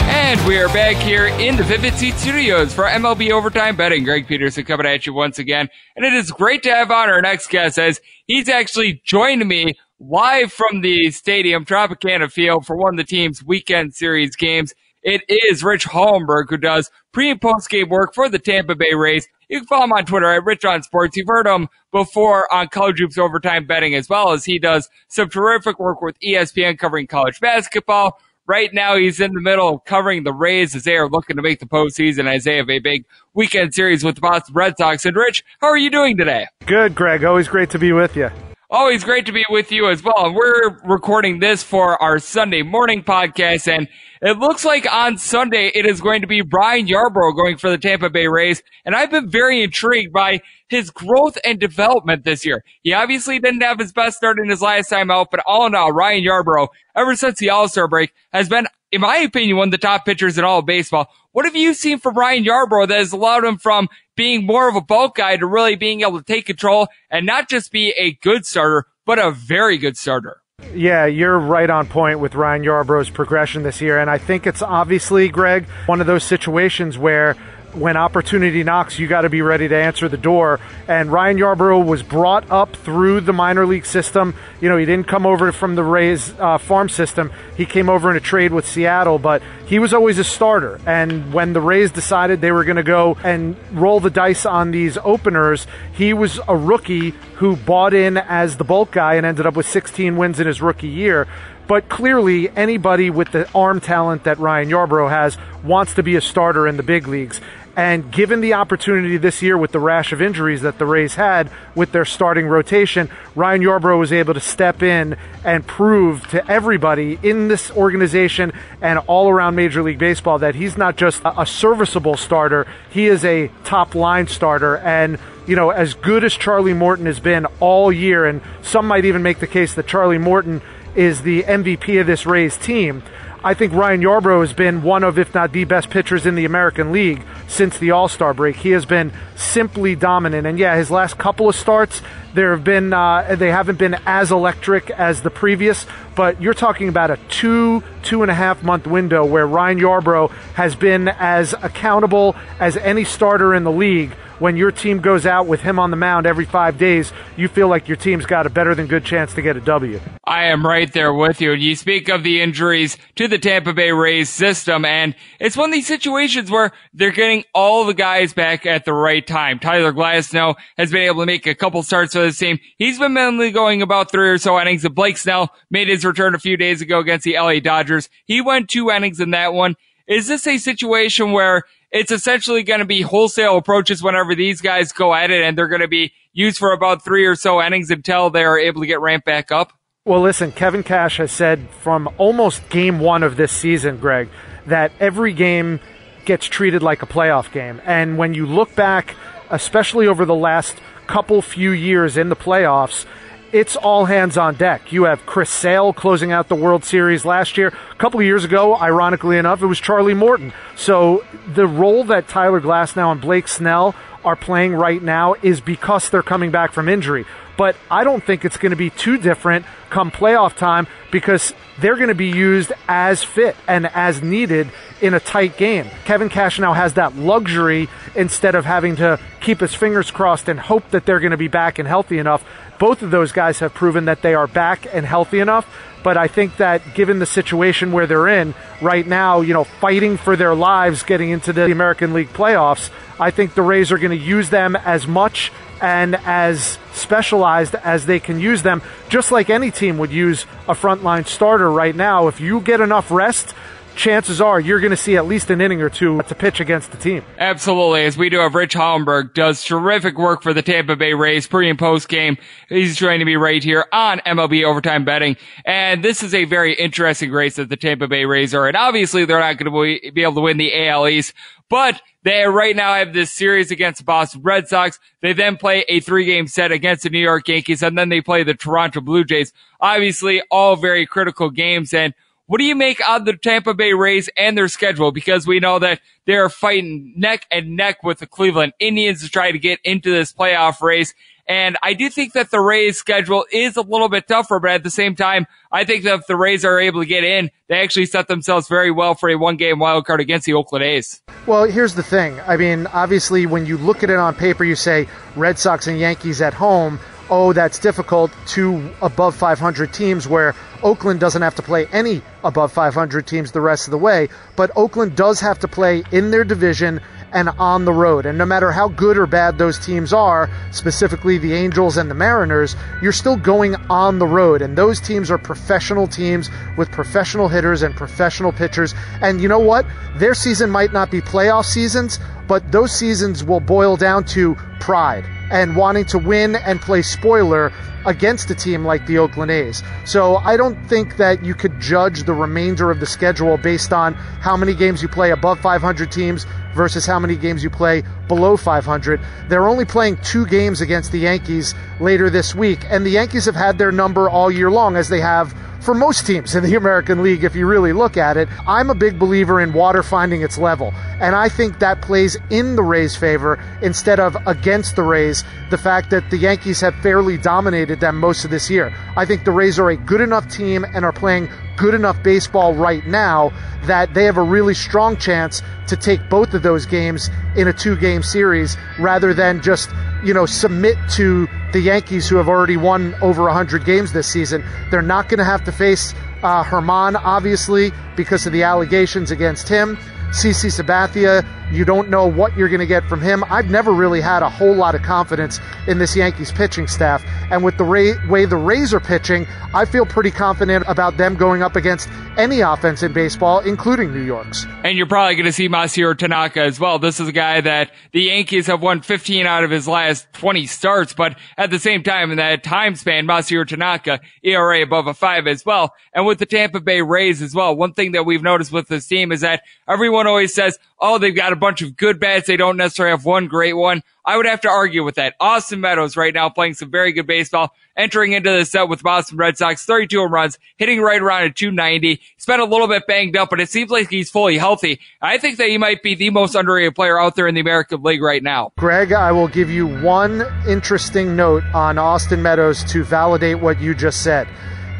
S2: And we are back here in the Vivid Seat Studios for MLB Overtime Betting. Greg Peterson coming at you once again. And it is great to have on our next guest as he's actually joined me live from the stadium, Tropicana Field, for one of the team's weekend series games. It is Rich Hollenberg who does pre and post game work for the Tampa Bay Rays. You can follow him on Twitter at Rich on Sports. You've heard him before on College Hoops Overtime Betting as well as he does some terrific work with ESPN covering college basketball. Right now, he's in the middle of covering the Rays as they are looking to make the postseason as they have a big weekend series with the Boston Red Sox. And Rich, how are you doing today?
S3: Good, Greg. Always great to be with you.
S2: Always great to be with you as well. We're recording this for our Sunday morning podcast. And it looks like on Sunday it is going to be Ryan Yarbrough going for the Tampa Bay Rays. And I've been very intrigued by his growth and development this year. He obviously didn't have his best start in his last time out, but all in all, Ryan Yarbrough, ever since the All-Star break, has been, in my opinion, one of the top pitchers in all of baseball. What have you seen from Ryan Yarbrough that has allowed him from being more of a bulk guy to really being able to take control and not just be a good starter, but a very good starter?
S3: Yeah, you're right on point with Ryan Yarbrough's progression this year. And I think it's obviously, Greg, one of those situations where when opportunity knocks, you got to be ready to answer the door. And Ryan Yarbrough was brought up through the minor league system. You know, he didn't come over from the Rays uh, farm system. He came over in a trade with Seattle, but he was always a starter. And when the Rays decided they were going to go and roll the dice on these openers, he was a rookie who bought in as the bulk guy and ended up with 16 wins in his rookie year. But clearly, anybody with the arm talent that Ryan Yarbrough has wants to be a starter in the big leagues. And given the opportunity this year with the rash of injuries that the Rays had with their starting rotation, Ryan Yarbrough was able to step in and prove to everybody in this organization and all around Major League Baseball that he's not just a serviceable starter, he is a top line starter. And you know, as good as Charlie Morton has been all year, and some might even make the case that Charlie Morton is the MVP of this Rays team. I think Ryan Yarbrough has been one of, if not the best pitchers in the American League since the All Star break. He has been simply dominant. And yeah, his last couple of starts, there have been uh, they haven't been as electric as the previous. But you're talking about a two two and a half month window where Ryan Yarbrough has been as accountable as any starter in the league when your team goes out with him on the mound every five days, you feel like your team's got a better than good chance to get a W.
S2: I am right there with you. You speak of the injuries to the Tampa Bay Rays system, and it's one of these situations where they're getting all the guys back at the right time. Tyler Glasnow has been able to make a couple starts for this team. He's been mainly going about three or so innings. Blake Snell made his return a few days ago against the LA Dodgers. He went two innings in that one. Is this a situation where it's essentially going to be wholesale approaches whenever these guys go at it and they're going to be used for about three or so innings until they are able to get ramped back up?
S3: Well, listen, Kevin Cash has said from almost game one of this season, Greg, that every game gets treated like a playoff game. And when you look back, especially over the last couple few years in the playoffs, it's all hands on deck. You have Chris Sale closing out the World Series last year. A couple of years ago, ironically enough, it was Charlie Morton. So the role that Tyler Glasnow and Blake Snell are playing right now is because they're coming back from injury. But I don't think it's going to be too different come playoff time because they're going to be used as fit and as needed in a tight game. Kevin Cash now has that luxury instead of having to keep his fingers crossed and hope that they're going to be back and healthy enough. Both of those guys have proven that they are back and healthy enough. But I think that given the situation where they're in right now, you know, fighting for their lives getting into the American League playoffs, I think the Rays are going to use them as much and as specialized as they can use them, just like any team would use a frontline starter right now. If you get enough rest, chances are you're going to see at least an inning or two to pitch against the team.
S2: Absolutely. As we do have Rich Hollenberg does terrific work for the Tampa Bay Rays pre and post game. He's trying to be right here on MLB overtime betting. And this is a very interesting race that the Tampa Bay Rays are. And obviously they're not going to be able to win the AL East, but they right now have this series against the Boston Red Sox. They then play a three game set against the New York Yankees and then they play the Toronto Blue Jays. Obviously all very critical games and what do you make of the Tampa Bay Rays and their schedule? Because we know that they're fighting neck and neck with the Cleveland Indians to try to get into this playoff race. And I do think that the Rays schedule is a little bit tougher, but at the same time, I think that if the Rays are able to get in, they actually set themselves very well for a one game wild card against the Oakland A's.
S3: Well, here's the thing. I mean, obviously, when you look at it on paper, you say Red Sox and Yankees at home oh, that's difficult, to above 500 teams where Oakland doesn't have to play any above 500 teams the rest of the way. But Oakland does have to play in their division and on the road. And no matter how good or bad those teams are, specifically the Angels and the Mariners, you're still going on the road. And those teams are professional teams with professional hitters and professional pitchers. And you know what? Their season might not be playoff seasons, but those seasons will boil down to pride and wanting to win and play spoiler against a team like the Oakland A's. So I don't think that you could judge the remainder of the schedule based on how many games you play above 500 teams versus how many games you play below 500. They're only playing two games against the Yankees later this week, and the Yankees have had their number all year long as they have for most teams in the American League, if you really look at it. I'm a big believer in water finding its level, and I think that plays in the Rays' favor instead of against the Rays. The fact that the Yankees have fairly dominated them most of this year. I think the Rays are a good enough team and are playing good enough baseball right now that they have a really strong chance to take both of those games in a two game series rather than just, you know, submit to the Yankees, who have already won over 100 games this season. They're not going to have to face uh, Germán, obviously, because of the allegations against him. CC Sabathia, you don't know what you're going to get from him. I've never really had a whole lot of confidence in this Yankees pitching staff. And with the way the Rays are pitching, I feel pretty confident about them going up against any offense in baseball, including New York's.
S2: And you're probably going to see Masahiro Tanaka as well. This is a guy that the Yankees have won 15 out of his last 20 starts, but at the same time, in that time span, Masahiro Tanaka, ERA above a five as well. And with the Tampa Bay Rays as well, one thing that we've noticed with this team is that everyone always says, oh, they've got a bunch of good bats. They don't necessarily have one great one. I would have to argue with that. Austin Meadows right now playing some very good baseball, entering into the set with Boston Red Sox, 32 home runs, hitting right around at 290. He's been a little bit banged up, but it seems like he's fully healthy. I think that he might be the most underrated player out there in the American League right now.
S3: Greg, I will give you one interesting note on Austin Meadows to validate what you just said.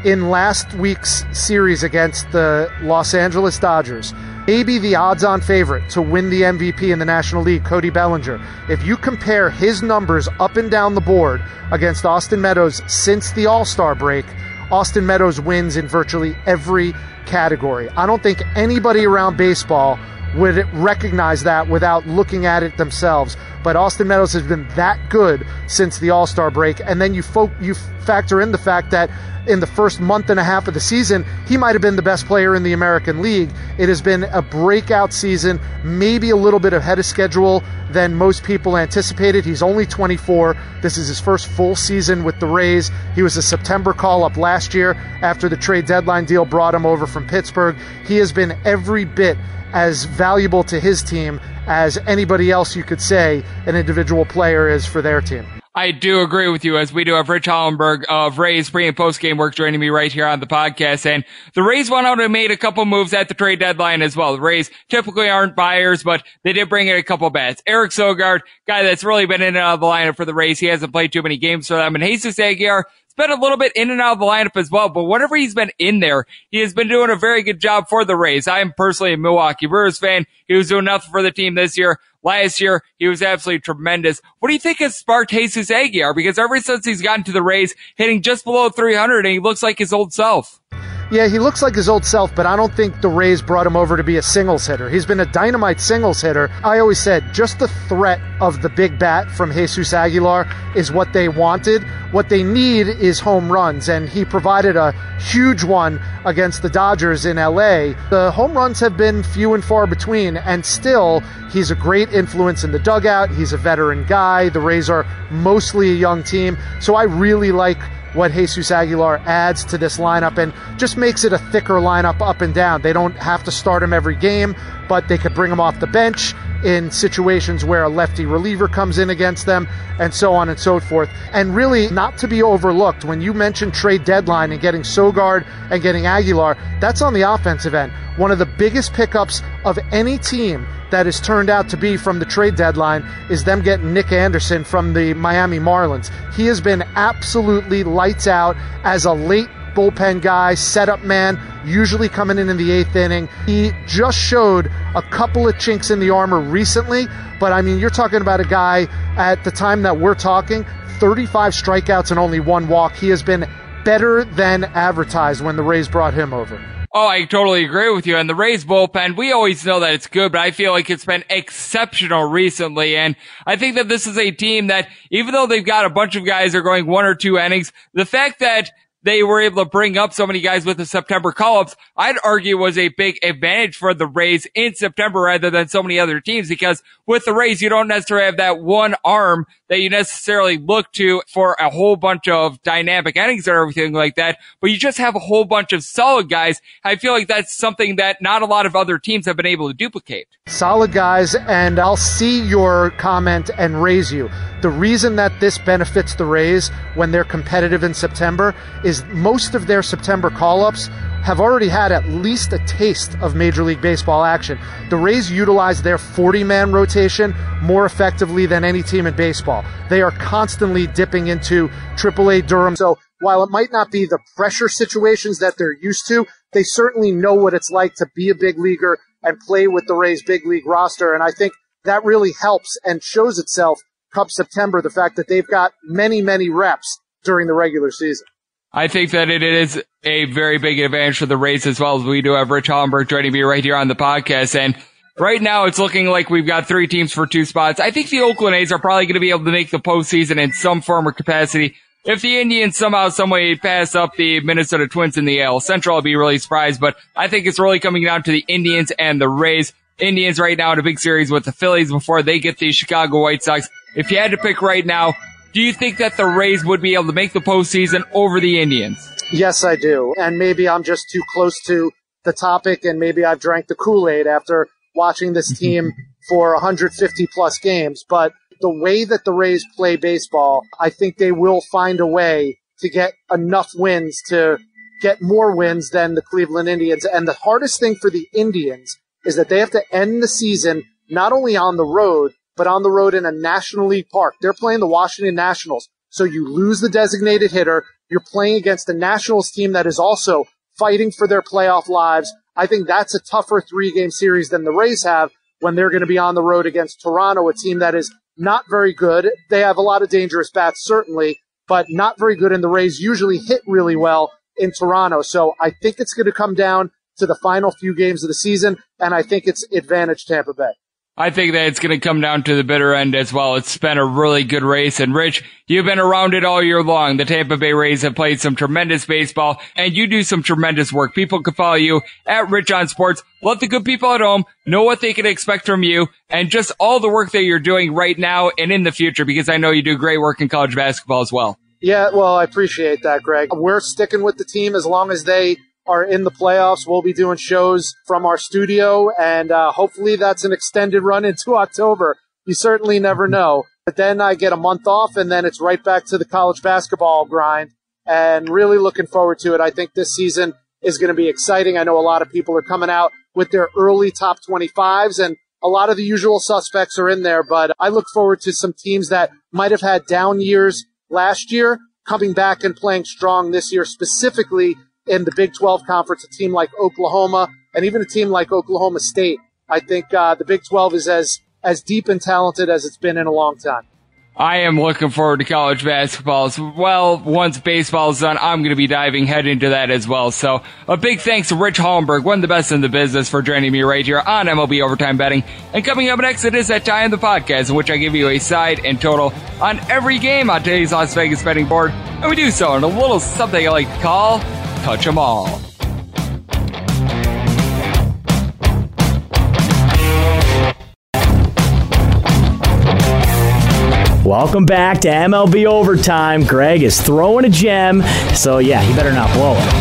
S3: In last week's series against the Los Angeles Dodgers, maybe the odds on favorite to win the MVP in the National League, Cody Bellinger. If you compare his numbers up and down the board against Austin Meadows since the All Star break, Austin Meadows wins in virtually every category. I don't think anybody around baseball would recognize that without looking at it themselves. But Austin Meadows has been that good since the All Star break, and then you fo- you factor in the fact that in the first month and a half of the season, he might have been the best player in the American League. It has been a breakout season, maybe a little bit ahead of schedule than most people anticipated. He's only 24. This is his first full season with the Rays. He was a September call up last year after the trade deadline deal brought him over from Pittsburgh. He has been every bit as valuable to his team as anybody else you could say an individual player is for their team.
S2: I do agree with you as we do have Rich Hollenberg of Rays pre and post game work joining me right here on the podcast. And the Rays went out and made a couple moves at the trade deadline as well. The Rays typically aren't buyers, but they did bring in a couple bats. Eric Sogard, guy that's really been in and out of the lineup for the Rays. He hasn't played too many games for them. And Jesus Aguilar, been a little bit in and out of the lineup as well, but whenever he's been in there, he has been doing a very good job for the Rays. I am personally a Milwaukee Brewers fan. He was doing nothing for the team this year. Last year, he was absolutely tremendous. What do you think of sparked Jesus Aguilar? Because ever since he's gotten to the Rays, hitting just below 300 and he looks like his old self.
S3: Yeah, he looks like his old self, but I don't think the Rays brought him over to be a singles hitter. He's been a dynamite singles hitter. I always said just the threat of the big bat from Jesus Aguilar is what they wanted. What they need is home runs, and he provided a huge one against the Dodgers in LA. The home runs have been few and far between, and still, he's a great influence in the dugout. He's a veteran guy. The Rays are mostly a young team, so I really like what Jesus Aguilar adds to this lineup and just makes it a thicker lineup up and down. They don't have to start him every game, but they could bring him off the bench in situations where a lefty reliever comes in against them and so on and so forth. And really not to be overlooked when you mention trade deadline and getting Sogard and getting Aguilar, that's on the offensive end. One of the biggest pickups of any team that has turned out to be from the trade deadline is them getting Nick Anderson from the Miami Marlins. He has been absolutely lights out as a late bullpen guy, setup man, usually coming in in the eighth inning. He just showed a couple of chinks in the armor recently, but I mean, you're talking about a guy at the time that we're talking, 35 strikeouts and only one walk. He has been better than advertised when the Rays brought him over.
S2: Oh, I totally agree with you. And the Rays bullpen, we always know that it's good, but I feel like it's been exceptional recently. And I think that this is a team that, even though they've got a bunch of guys that are going one or two innings, the fact that they were able to bring up so many guys with the September call-ups, I'd argue was a big advantage for the Rays in September rather than so many other teams because with the Rays, you don't necessarily have that one arm that you necessarily look to for a whole bunch of dynamic innings or everything like that, but you just have a whole bunch of solid guys. I feel like that's something that not a lot of other teams have been able to duplicate.
S3: Solid guys, and I'll see your comment and raise you. The reason that this benefits the Rays when they're competitive in September is most of their September call ups have already had at least a taste of Major League Baseball action. The Rays utilize their 40 man rotation more effectively than any team in baseball. They are constantly dipping into AAA Durham. So while it might not be the pressure situations that they're used to, they certainly know what it's like to be a big leaguer and play with the Rays big league roster. And I think that really helps and shows itself come September, the fact that they've got many, many reps during the regular season.
S2: I think that it is a very big advantage for the Rays as well as we do have Rich Hollenberg joining me right here on the podcast. And right now it's looking like we've got three teams for two spots. I think the Oakland A's are probably going to be able to make the postseason in some form or capacity. If the Indians somehow, some way pass up the Minnesota Twins in the AL Central, I'll be really surprised. But I think it's really coming down to the Indians and the Rays. Indians right now in a big series with the Phillies before they get the Chicago White Sox. If you had to pick right now, do you think that the Rays would be able to make the postseason over the Indians?
S3: Yes, I do. And maybe I'm just too close to the topic and maybe I've drank the Kool-Aid after watching this [LAUGHS] team for 150 plus games. But the way that the Rays play baseball, I think they will find a way to get enough wins to get more wins than the Cleveland Indians. And the hardest thing for the Indians is that they have to end the season not only on the road, but on the road in a National League park. They're playing the Washington Nationals. So you lose the designated hitter. You're playing against a Nationals team that is also fighting for their playoff lives. I think that's a tougher three game series than the Rays have when they're going to be on the road against Toronto, a team that is not very good. They have a lot of dangerous bats, certainly, but not very good. And the Rays usually hit really well in Toronto. So I think it's going to come down to the final few games of the season. And I think it's advantage Tampa Bay.
S2: I think that it's going to come down to the bitter end as well. It's been a really good race. And Rich, you've been around it all year long. The Tampa Bay Rays have played some tremendous baseball and you do some tremendous work. People can follow you at Rich on Sports. Let the good people at home know what they can expect from you and just all the work that you're doing right now and in the future because I know you do great work in college basketball as well.
S3: Yeah, well, I appreciate that, Greg. We're sticking with the team as long as they are in the playoffs. We'll be doing shows from our studio, and uh, hopefully that's an extended run into [LAUGHS] October. You certainly never know. But then I get a month off, and then it's right back to the college basketball grind. And really looking forward to it. I think this season is going to be exciting. I know a lot of people are coming out with their early top 25s, and a lot of the usual suspects are in there. But I look forward to some teams that might have had down years last year coming back and playing strong this year, specifically in the Big 12 conference, a team like Oklahoma and even a team like Oklahoma State. I think uh, the Big 12 is as as deep and talented as it's been in a long time.
S2: I am looking forward to college basketball as well. Once baseball is done, I'm going to be diving head into that as well. So a big thanks to Rich Hollenberg, one of the best in the business, for joining me right here on MLB Overtime Betting. And coming up next, it is that time in the podcast in which I give you a side and total on every game on today's Las Vegas betting board. And we do so in a little something I like to call touch them all.
S1: Welcome back to MLB Overtime. Greg is throwing a gem, so yeah, he better not blow it.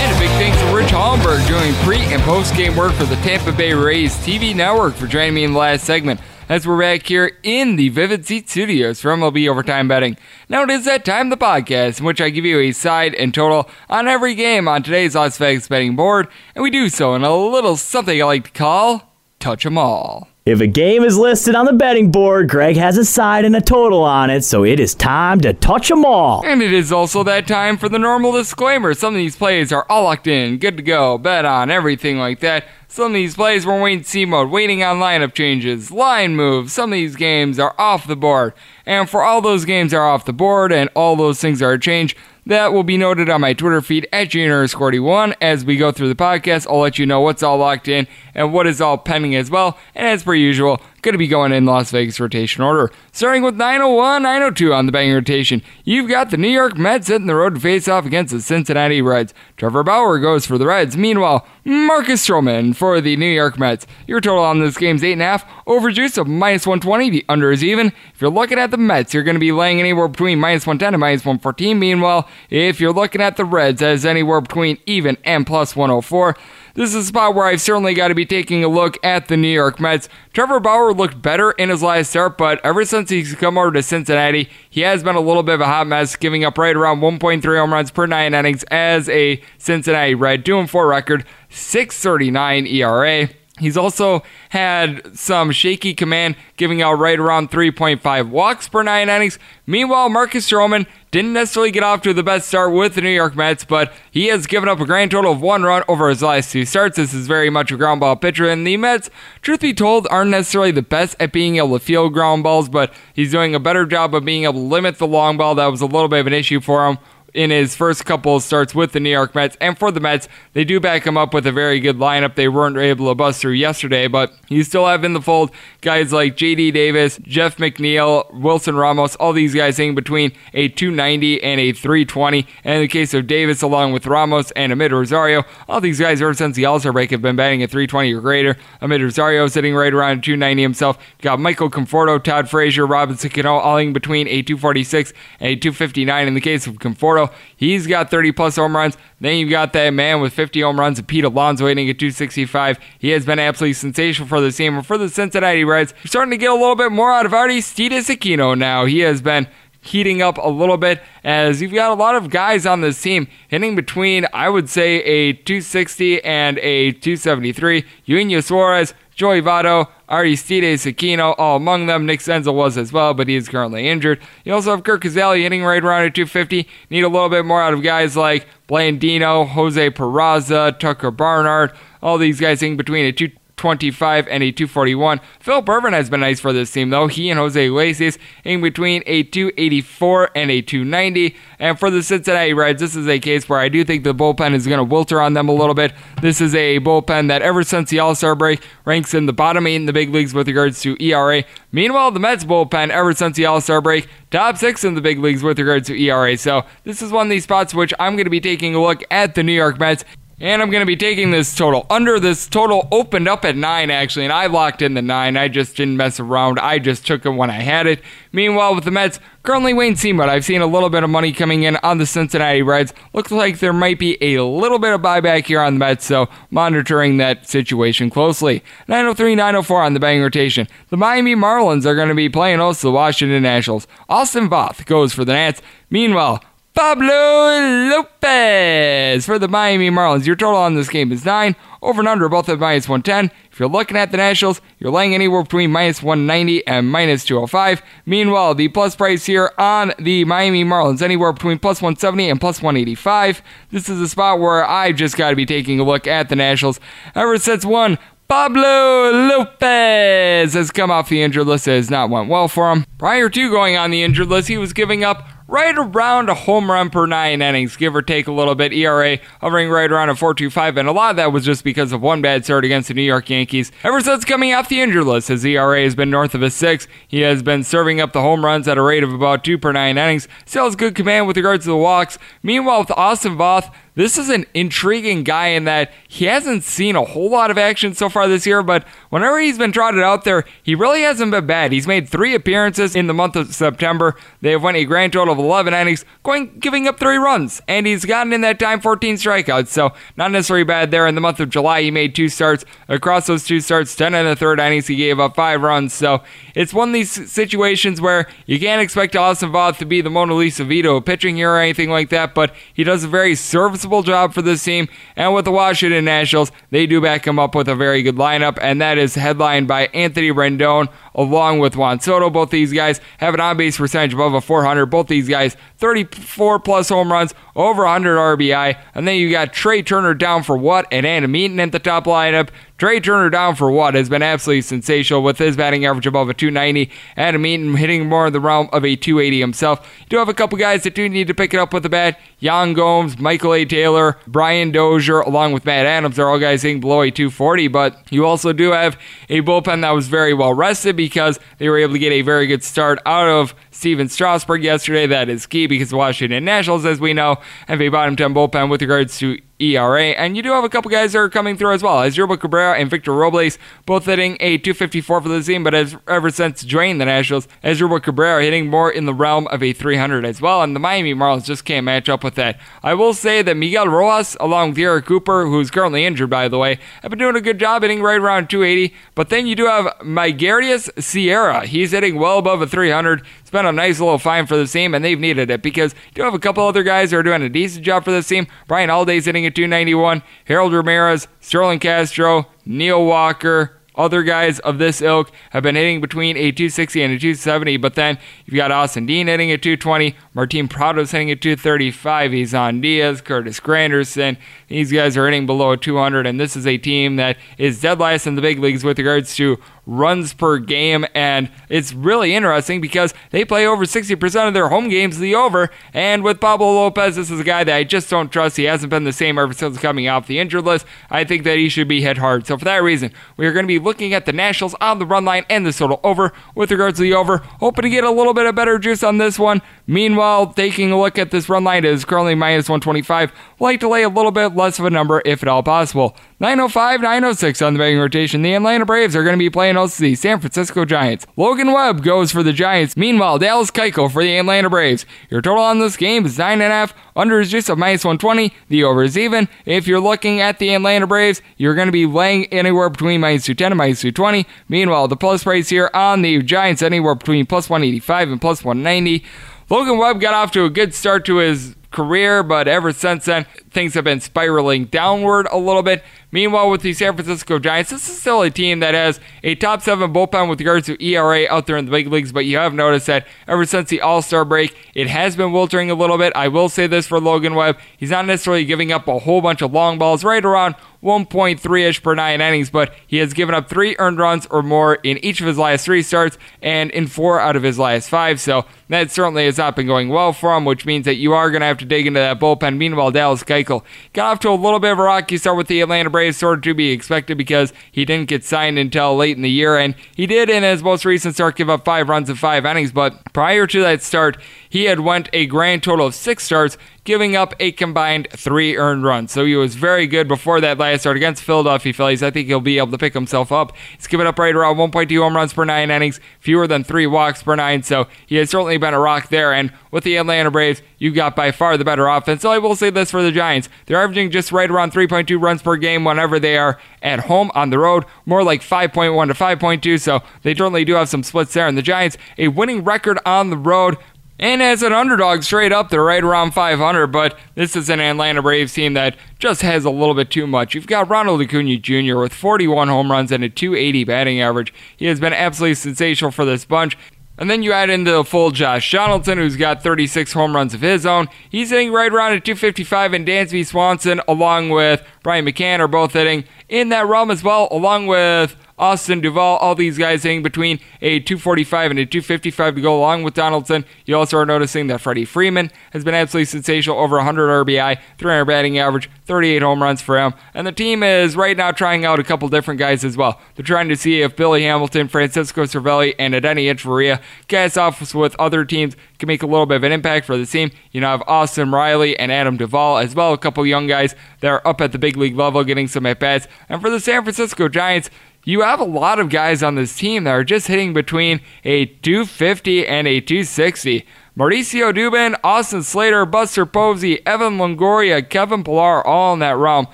S2: And a big thanks to Rich Hollenberg doing pre and post game work for the Tampa Bay Rays TV network for joining me in the last segment as we're back here in the Vivid Seat Studios for MLB Overtime Betting. Now it is that time the podcast in which I give you a side and total on every game on today's Las Vegas betting board, and we do so in a little something I like to call Touch 'em All.
S1: If a game is listed on the betting board, Greg has a side and a total on it, so it is time to touch them all.
S2: And it is also that time for the normal disclaimer. Some of these plays are all locked in, good to go, bet on, everything like that. Some of these plays were wait and see mode, waiting on lineup changes, line moves. Some of these games are off the board. And for all those games are off the board and all those things are changed, that will be noted on my Twitter feed at junior one as we go through the podcast. I'll let you know what's all locked in and what is all pending as well. And as per usual, going to be going in Las Vegas rotation order. Starting with 901, 902 on the bang rotation. You've got the New York Mets hitting the road to face off against the Cincinnati Reds. Trevor Bauer goes for the Reds. Meanwhile, Marcus Stroman for the New York Mets. Your total on this game is 8.5. Over juice of minus 120. The under is even. If you're looking at the Mets, you're going to be laying anywhere between minus 110 and minus 114. Meanwhile, if you're looking at the Reds, as anywhere between even and plus 104. This is a spot where I've certainly got to be taking a look at the New York Mets. Trevor Bauer looked better in his last start, but ever since he's come over to Cincinnati, he has been a little bit of a hot mess, giving up right around 1.3 home runs per nine innings as a Cincinnati Red, 2 and 4 record, 639 ERA. He's also had some shaky command, giving out right around 3.5 walks per nine innings. Meanwhile, Marcus Stroman didn't necessarily get off to the best start with the New York Mets, but he has given up a grand total of one run over his last two starts. This is very much a ground ball pitcher, and the Mets, truth be told, aren't necessarily the best at being able to field ground balls, but he's doing a better job of being able to limit the long ball. That was a little bit of an issue for him in his first couple starts with the New York Mets. And for the Mets, they do back him up with a very good lineup. They weren't able to bust through yesterday, but you still have in the fold guys like JD Davis, Jeff McNeil, Wilson Ramos, all these guys hanging between a 290 and a 320. And in the case of Davis, along with Ramos and Amed Rosario, all these guys ever since the All Star break have been batting at 320 or greater. Amed Rosario sitting right around 290 himself. Got Michael Conforto, Todd Frazier, Robinson Cano, all in between a 246 and a 259. In the case of Conforto, He's got 30 plus home runs. Then you've got that man with 50 home runs, Pete Alonso, hitting at 265. He has been absolutely sensational for the team. And for the Cincinnati Reds, we're starting to get a little bit more out of Aristides Aquino now. He has been heating up a little bit as you've got a lot of guys on this team hitting between, I would say, a 260 and a 273. Eugenio Suarez, Joey Votto, Aristides Aquino, all among them. Nick Senzel was as well, but he is currently injured. You also have Curt Casali hitting right around at 250. Need a little bit more out of guys like Blandino, Jose Peraza, Tucker Barnhart, All these guys in between a 2 225 and a 241. Phil Ervin has been nice for this team, though. He and Jose Iglesias in between a 284 and a 290. And for the Cincinnati Reds, this is a case where I do think the bullpen is going to wilter on them a little bit. This is a bullpen that ever since the All Star break ranks in the bottom eight in the big leagues with regards to ERA. Meanwhile, the Mets bullpen, ever since the All Star break, top six in the big leagues with regards to ERA. So this is one of these spots which I'm going to be taking a look at the New York Mets and I'm going to be taking this total. Under this total opened up at 9, actually, and I locked in the 9. I just didn't mess around. I just took it when I had it. Meanwhile, with the Mets, currently Wayne Seamwood, I've seen a little bit of money coming in on the Cincinnati Reds. Looks like there might be a little bit of buyback here on the Mets, so monitoring that situation closely. 903 904 on the bang rotation. The Miami Marlins are going to be playing to the Washington Nationals. Austin Voth goes for the Nats. Meanwhile, Pablo Lopez for the Miami Marlins. Your total on this game is 9. Over and under both at minus 110. If you're looking at the Nationals, you're laying anywhere between minus 190 and minus 205. Meanwhile, the plus price here on the Miami Marlins, anywhere between plus 170 and plus 185. This is a spot where I've just got to be taking a look at the Nationals. Ever since one Pablo Lopez has come off the injured list. It has not went well for him. Prior to going on the injured list, he was giving up right around a home run per nine innings, give or take a little bit. ERA hovering right around a 4.25, and a lot of that was just because of one bad start against the New York Yankees. Ever since coming off the injured list, his ERA has been north of a six. He has been serving up the home runs at a rate of about two per nine innings. Still has good command with regards to the walks. Meanwhile, with Austin Voth, this is an intriguing guy in that he hasn't seen a whole lot of action so far this year, but whenever he's been trotted out there, he really hasn't been bad. He's made three appearances in the month of September. They have won a grand total of 11 innings, going giving up three runs, and he's gotten in that time 14 strikeouts, so not necessarily bad there. In the month of July, he made two starts. Across those two starts, 10 in the third innings, he gave up five runs. So it's one of these situations where you can't expect Austin Voth to be the Mona Lisa Vito pitching here or anything like that, but he does a very serviceable job for this team. And with the Washington Nationals, they do back him up with a very good lineup, and that is headlined by Anthony Rendon along with Juan Soto. Both these guys have an on base percentage above a 400. Both these guys, 34 plus home runs, over 100 RBI. And then you got Trea Turner down for what? And Adam Eaton at the top lineup. Trea Turner down for what has been absolutely sensational with his batting average above a 290. Adam Eaton hitting more in the realm of a 280 himself. You do have a couple guys that do need to pick it up with the bat. Yan Gomes, Michael A. Taylor, Brian Dozier, along with Matt Adams. They're all guys hitting below a 240, but you also do have a bullpen that was very well rested because they were able to get a very good start out of Stephen Strasburg yesterday. That is key because Washington Nationals, as we know, have a bottom 10 bullpen with regards to ERA. And you do have a couple guys that are coming through as well. Asdrubal Cabrera and Victor Robles both hitting a 254 for the team, but as ever since joining the Nationals, Asdrubal Cabrera hitting more in the realm of a 300 as well. And the Miami Marlins just can't match up with that. I will say that Miguel Rojas, along with Eric Cooper, who's currently injured by the way, have been doing a good job hitting right around 280. But then you do have Magneuris Sierra. He's hitting well above a 300. It's been a nice little find for the team, and they've needed it because you do have a couple other guys who are doing a decent job for this team. Brian Alday's hitting at 291, Harold Ramirez, Starlin Castro, Neil Walker, other guys of this ilk have been hitting between a 260 and a 270, but then you've got Austin Dean hitting at 220, Martin Prado's hitting at 235, Isan Diaz, Curtis Granderson. These guys are hitting below 200, and this is a team that is dead last in the big leagues with regards to runs per game. And it's really interesting because they play over 60% of their home games the over. And with Pablo Lopez, this is a guy that I just don't trust. He hasn't been the same ever since coming off the injured list. I think that he should be hit hard. So for that reason, we are going to be looking at the Nationals on the run line and the total over with regards to the over. Hoping to get a little bit of better juice on this one. Meanwhile, taking a look at this run line is currently minus 125. Like to lay a little bit less of a number if at all possible. 905, 906 on the betting rotation. The Atlanta Braves are going to be playing host the San Francisco Giants. Logan Webb goes for the Giants. Meanwhile, Dallas Keuchel for the Atlanta Braves. Your total on this game is 9.5. Under is just a minus 120. The over is even. If you're looking at the Atlanta Braves, you're going to be laying anywhere between minus 210 and minus 220. Meanwhile, the plus price here on the Giants anywhere between plus 185 and plus 190. Logan Webb got off to a good start to his career, but ever since then, things have been spiraling downward a little bit. Meanwhile, with the San Francisco Giants, this is still a team that has a top seven bullpen with regards to ERA out there in the big leagues, but you have noticed that ever since the All Star break, it has been wiltering a little bit. I will say this for Logan Webb he's not necessarily giving up a whole bunch of long balls, right around 1.3 ish per nine innings, but he has given up three earned runs or more in each of his last three starts and in four out of his last five. So that certainly has not been going well for him, which means that you are going to have to dig into that bullpen. Meanwhile, Dallas Keuchel got off to a little bit of a rocky start with the Atlanta Braves, sort of to be expected because he didn't get signed until late in the year, and he did in his most recent start give up five runs in five innings. But prior to that start, he had went a grand total of six starts, giving up a combined three earned runs. So he was very good before that last start against Philadelphia Phillies. I think he'll be able to pick himself up. He's given up right around 1.2 home runs per nine innings, fewer than three walks per nine. So he has certainly been a rock there. And with the Atlanta Braves, you got by far the better offense. So I will say this for the Giants. They're averaging just right around 3.2 runs per game whenever they are at home on the road, more like 5.1 to 5.2. So they certainly do have some splits there. And the Giants, a winning record on the road. And as an underdog, straight up, they're right around 500. But this is an Atlanta Braves team that just has a little bit too much. You've got Ronald Acuna Jr. with 41 home runs and a 280 batting average. He has been absolutely sensational for this bunch. And then you add into the full Josh Donaldson, who's got 36 home runs of his own. He's hitting right around at 255, and Dansby Swanson, along with Brian McCann, are both hitting in that realm as well, along with Austin Duvall, all these guys hitting between a 245 and a 255 to go along with Donaldson. You also are noticing that Freddie Freeman has been absolutely sensational, over 100 RBI, 300 batting average, 38 home runs for him. And the team is right now trying out a couple different guys as well. They're trying to see if Billy Hamilton, Francisco Cervelli, and Adeiny Hechavarria guys off with other teams can make a little bit of an impact for the team. You now have Austin Riley and Adam Duvall as well, a couple young guys that are up at the big league level getting some at bats. And for the San Francisco Giants, you have a lot of guys on this team that are just hitting between a 250 and a 260. Mauricio Dubon, Austin Slater, Buster Posey, Evan Longoria, Kevin Pillar, all in that realm.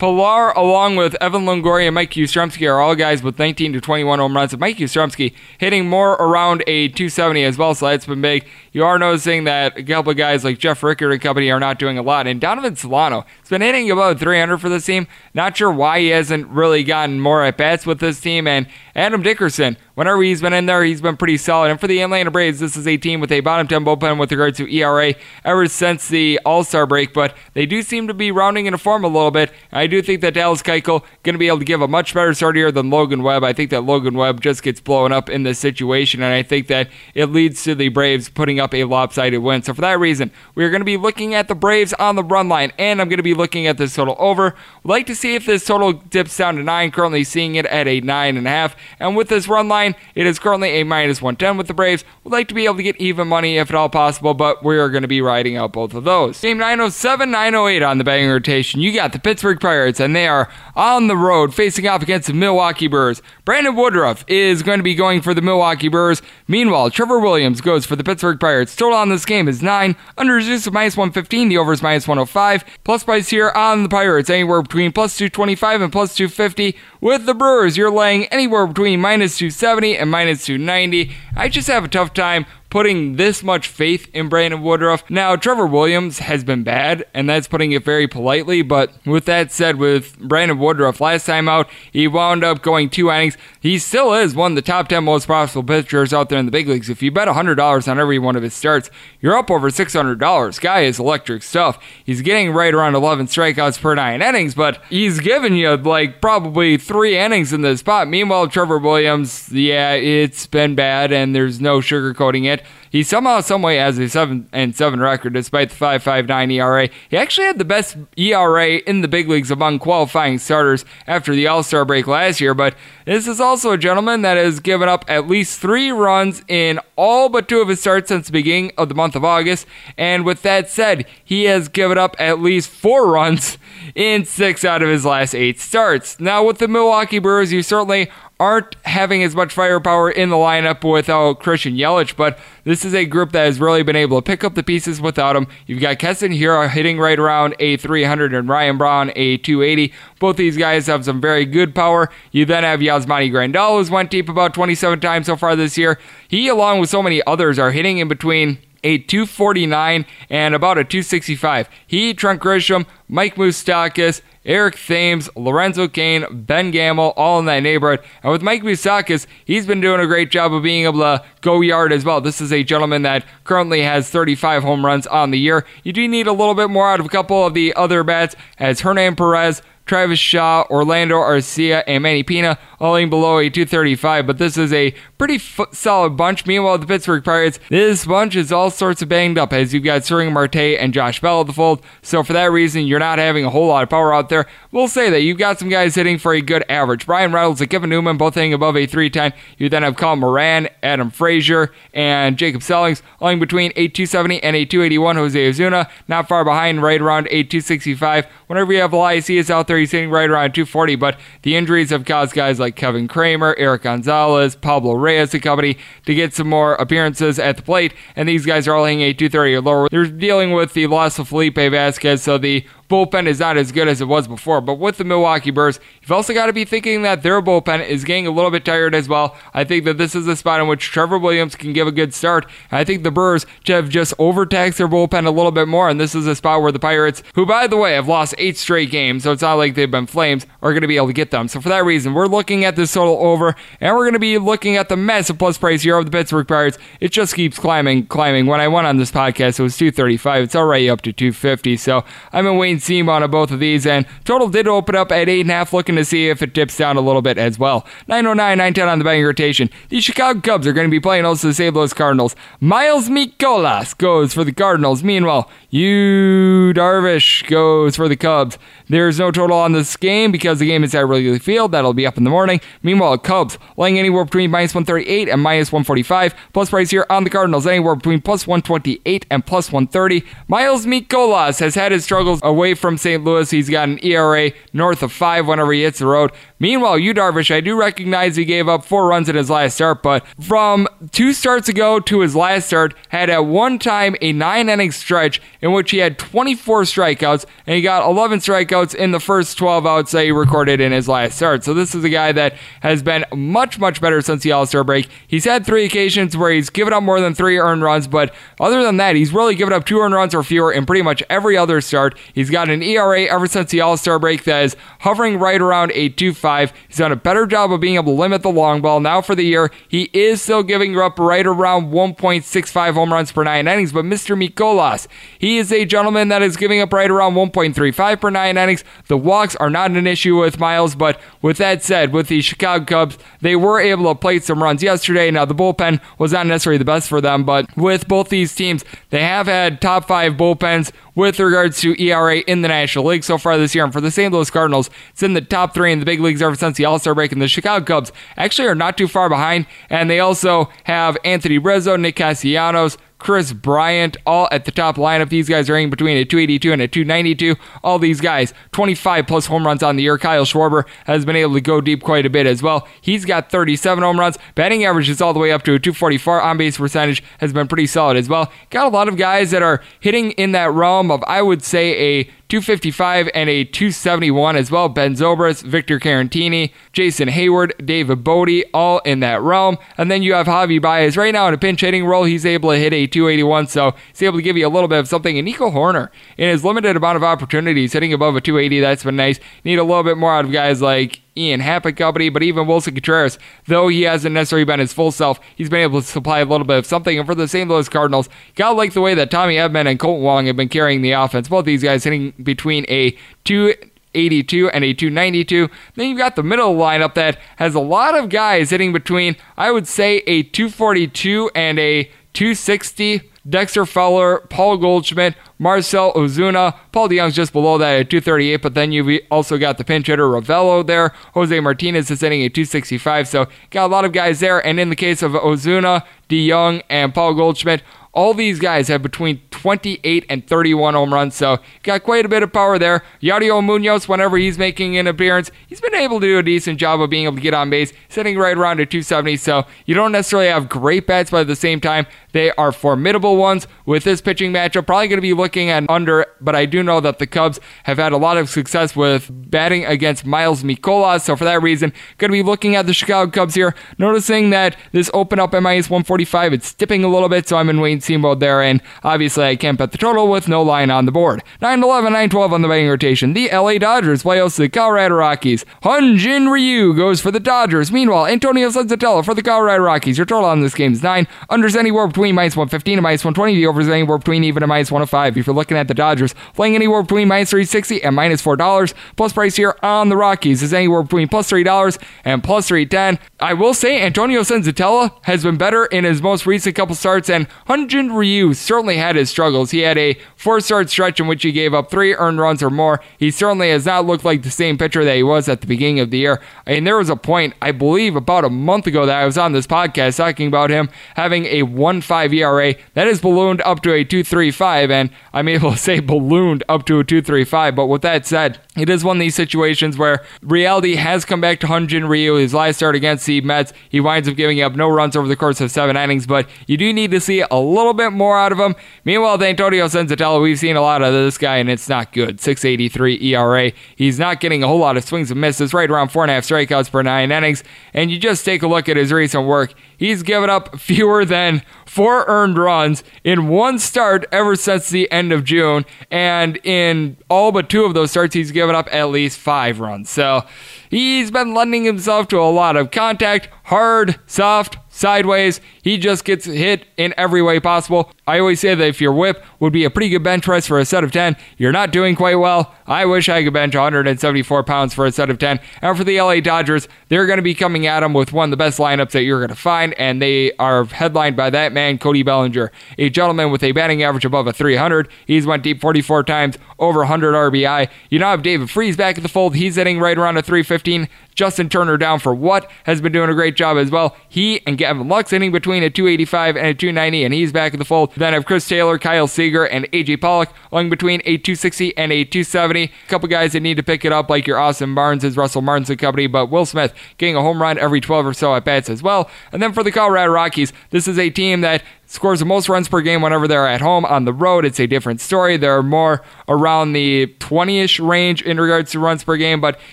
S2: Pillar, along with Evan Longoria and Mike Yastrzemski, are all guys with 19 to 21 home runs. And Mike Yastrzemski hitting more around a 270 as well, so that's been big. You are noticing that a couple of guys like Jeff Rickard and company are not doing a lot. And Donovan Solano been hitting about 300 for this team. Not sure why he hasn't really gotten more at bats with this team. And Adam Dickerson, whenever he's been in there, he's been pretty solid. And for the Atlanta Braves, this is a team with a bottom 10 bullpen with regard to ERA ever since the All Star break. But they do seem to be rounding into form a little bit. I do think that Dallas Keuchel going to be able to give a much better start here than Logan Webb. I think that Logan Webb just gets blown up in this situation, and I think that it leads to the Braves putting up a lopsided win. So for that reason, we're going to be looking at the Braves on the run line, and I'm going to be looking at this total over. Would like to see if this total dips down to nine. Currently seeing it at a nine and a half, and with this run line, it is currently a minus 110 with the Braves. Would like to be able to get even money if at all possible, but we are going to be riding out both of those. Game 907, 908 on the betting rotation. You got the Pittsburgh Pirates, and they are on the road facing off against the Milwaukee Brewers. Brandon Woodruff is going to be going for the Milwaukee Brewers. Meanwhile, Trevor Williams goes for the Pittsburgh Pirates. Total on this game is 9. Under is minus 115. The over is minus 105. Plus here on the Pirates anywhere between plus 225 and plus 250. With the Brewers, you're laying anywhere between minus 270 and minus 290. I just have a tough time putting this much faith in Brandon Woodruff. Now, Trevor Williams has been bad, and that's putting it very politely. But with that said, with Brandon Woodruff, last time out, he wound up going two innings. He still is one of the top 10 most profitable pitchers out there in the big leagues. If you bet $100 on every one of his starts, you're up over $600. Guy is electric stuff. He's getting right around 11 strikeouts per nine innings, but he's giving you like probably three innings in this spot. Meanwhile, Trevor Williams, yeah, it's been bad, and there's no sugarcoating it. He somehow, someway has a seven and seven record despite the five five nine ERA. He actually had the best ERA in the big leagues among qualifying starters after the All Star break last year. But this is also a gentleman that has given up at least three runs in all but two of his starts since the beginning of the month of August. And with that said, he has given up at least four runs in six out of his last eight starts. Now, with the Milwaukee Brewers, you certainly aren't having as much firepower in the lineup without Christian Yelich, but this is a group that has really been able to pick up the pieces without him. You've got Keston Hiura uh, hitting right around a 300 and Ryan Braun a 280. Both these guys have some very good power. You then have Yasmani Grandal, who's went deep about 27 times so far this year. He, along with so many others, are hitting in between a 249 and about a 265. He, Trent Grisham, Mike Moustakas, Eric Thames, Lorenzo Cain, Ben Gamel, all in that neighborhood. And with Mike Moustakas, he's been doing a great job of being able to go yard as well. This is a gentleman that currently has 35 home runs on the year. You do need a little bit more out of a couple of the other bats, as Hernan Perez, Travis Shaw, Orlando Arcia, and Manny Pina, all in below a 235. But this is a pretty f- solid bunch. Meanwhile, the Pittsburgh Pirates, this bunch is all sorts of banged up as you've got Starling Marte and Josh Bell at the fold. So for that reason, you're not having a whole lot of power out there. We'll say that you've got some guys hitting for a good average. Bryan Reynolds and Kevin Newman both hitting above a 310. You then have Colin Moran, Adam Frazier, and Jacob Stallings, all between a 270 and a 281. Jose Osuna, not far behind, right around a 265. Whenever you have Elias out there, he's hitting right around 240, but the injuries have caused guys like Kevin Kramer, Erik Gonzalez, Pablo Reyes and company to get some more appearances at the plate, and these guys are all hitting a 230 or lower. They're dealing with the loss of Felipe Vasquez, so the bullpen is not as good as it was before. But with the Milwaukee Brewers, you've also got to be thinking that their bullpen is getting a little bit tired as well. I think that this is a spot in which Trevor Williams can give a good start. I think the Brewers have just overtaxed their bullpen a little bit more, and this is a spot where the Pirates, who by the way have lost eight straight games, so it's not like they've been flames, are going to be able to get them. So for that reason, we're looking at this total over, and we're going to be looking at the massive plus price here of the Pittsburgh Pirates. It just keeps climbing, climbing. When I went on this podcast, it was 235. It's already up to 250. So I'm in wait mode on both of these, and total did open up at 8.5, looking to see if it dips down a little bit as well. 909, 910 on the betting rotation. The Chicago Cubs are going to be playing also the St. Louis Cardinals. Miles Mikolas goes for the Cardinals. Meanwhile, Yu Darvish goes for the Cubs. There's no total on this game because the game is at Wrigley Field. That'll be up in the morning. Meanwhile, Cubs laying anywhere between minus 138 and minus 145. Plus price here on the Cardinals anywhere between plus 128 and plus 130. Miles Mikolas has had his struggles away from St. Louis. He's got an ERA north of five whenever he hits the road. Meanwhile, Yu Darvish, I do recognize he gave up four runs in his last start, but from two starts ago to his last start, had at one time a nine inning stretch in which he had 24 strikeouts, and he got 11 strikeouts in the first 12 outs that he recorded in his last start. So this is a guy that has been much, much better since the All Star break. He's had three occasions where he's given up more than three earned runs, but other than that, he's really given up two earned runs or fewer in pretty much every other start. He's got an ERA ever since the All Star break that is hovering right around a 2.5. He's done a better job of being able to limit the long ball. Now for the year, he is still giving up right around 1.65 home runs per nine innings. But Mr. Mikolas, he is a gentleman that is giving up right around 1.35 per nine innings. The walks are not an issue with Miles, but with that said, with the Chicago Cubs, they were able to plate some runs yesterday. Now the bullpen was not necessarily the best for them, but with both these teams, they have had top five bullpens with regards to ERA in the National League so far this year. And for the St. Louis Cardinals, it's in the top three in the big leagues ever since the All Star break. And the Chicago Cubs actually are not too far behind. And they also have Anthony Rizzo, Nick Castellanos, Kris Bryant, all at the top lineup. These guys are in between a 282 and a 292. All these guys, 25 plus home runs on the year. Kyle Schwarber has been able to go deep quite a bit as well. He's got 37 home runs. Batting average is all the way up to a 244. On base percentage has been pretty solid as well. Got a lot of guys that are hitting in that realm of, I would say, a 255 and a 271 as well. Ben Zobrist, Victor Caratini, Jason Heyward, David Bote, all in that realm. And then you have Javi Baez right now in a pinch hitting role. He's able to hit a 281, so he's able to give you a little bit of something. And Nico Hoerner, in his limited amount of opportunities, hitting above a 280, that's been nice. Need a little bit more out of guys like Ian Happ Company, but even Willson Contreras, though he hasn't necessarily been his full self, he's been able to supply a little bit of something. And for the St. Louis Cardinals, gotta like the way that Tommy Edman and Kolten Wong have been carrying the offense. Both these guys hitting between a two 82 and a 292. Then you've got the middle lineup that has a lot of guys hitting between, I would say, a 242 and a 260. Dexter Fowler, Paul Goldschmidt, Marcell Ozuna. Paul DeJong's just below that at 238, but then you've also got the pinch hitter Ravelo there. Jose Martinez is hitting at 265, so got a lot of guys there. And in the case of Ozuna, DeJong, and Paul Goldschmidt, all these guys have between 28 and 31 home runs, so got quite a bit of power there. Yadier Munoz, whenever he's making an appearance, he's been able to do a decent job of being able to get on base, sitting right around at 270. So you don't necessarily have great bats, but at the same time, they are formidable ones. With this pitching matchup, probably going to be looking at under, but I do know that the Cubs have had a lot of success with batting against Miles Mikolas. So for that reason, going to be looking at the Chicago Cubs here, noticing that this open up at minus 145. It's dipping a little bit, so I'm in see mode there. And obviously, I can't bet the total with no line on the board. 9 11, 9 12 on the betting rotation. The LA Dodgers play host to the Colorado Rockies. Hyun-Jin Ryu goes for the Dodgers. Meanwhile, Antonio Senzatela for the Colorado Rockies. Your total on this game is 9. Unders anywhere between minus 115 and minus 120. The overs anywhere between even and minus 105. If you're looking at the Dodgers, playing anywhere between minus 360 and minus $4. Plus price here on the Rockies is anywhere between plus $3 and plus 310. I will say Antonio Senzatela has been better in his most recent couple starts, and Hyun-Jin Ryu certainly had his struggles. He had a four start stretch in which he gave up three earned runs or more. He certainly has not looked like the same pitcher that he was at the beginning of the year. And there was a point, I believe, about a month ago that I was on this podcast talking about him having a 1 5 ERA. That has ballooned up to a 2.35, and I'm able to say ballooned up to a 2.35. But with that said, it is one of these situations where reality has come back to Hyun-Jin Ryu. His last start against the Mets, he winds up giving up no runs over the course of seven innings, but you do need to see a little bit more out of him. Meanwhile, with Antonio Senzatela, we've seen a lot of this guy, and it's not good. 683 ERA. He's not getting a whole lot of swings and misses, right around four and a half strikeouts per nine innings. And you just take a look at his recent work. He's given up fewer than four earned runs in one start ever since the end of June. And in all but two of those starts, he's given up at least five runs. So he's been lending himself to a lot of contact, hard, soft, sideways. He just gets hit in every way possible. I always say that if your whip would be a pretty good bench press for a set of 10, you're not doing quite well. I wish I could bench 174 pounds for a set of 10. And for the LA Dodgers, they're going to be coming at him with one of the best lineups that you're going to find, and they are headlined by that man, Cody Bellinger, a gentleman with a batting average above a 300. He's went deep 44 times, over 100 RBI. You now have David Freese back at the fold. He's hitting right around a 315. Justin Turner down for what has been doing a great job as well. He and Gavin Lux hitting between a 285 and a 290, and he's back in the fold. Then have Chris Taylor, Kyle Seager, and AJ Pollock along between a 260 and a 270. A couple guys that need to pick it up, like your Austin Barnes, is Russell Martin's company, but Will Smith getting a home run every 12 or so at bats as well. And then for the Colorado Rockies, this is a team that scores the most runs per game whenever they're at home. On the road, it's a different story. They're more around the 20 ish range in regards to runs per game, but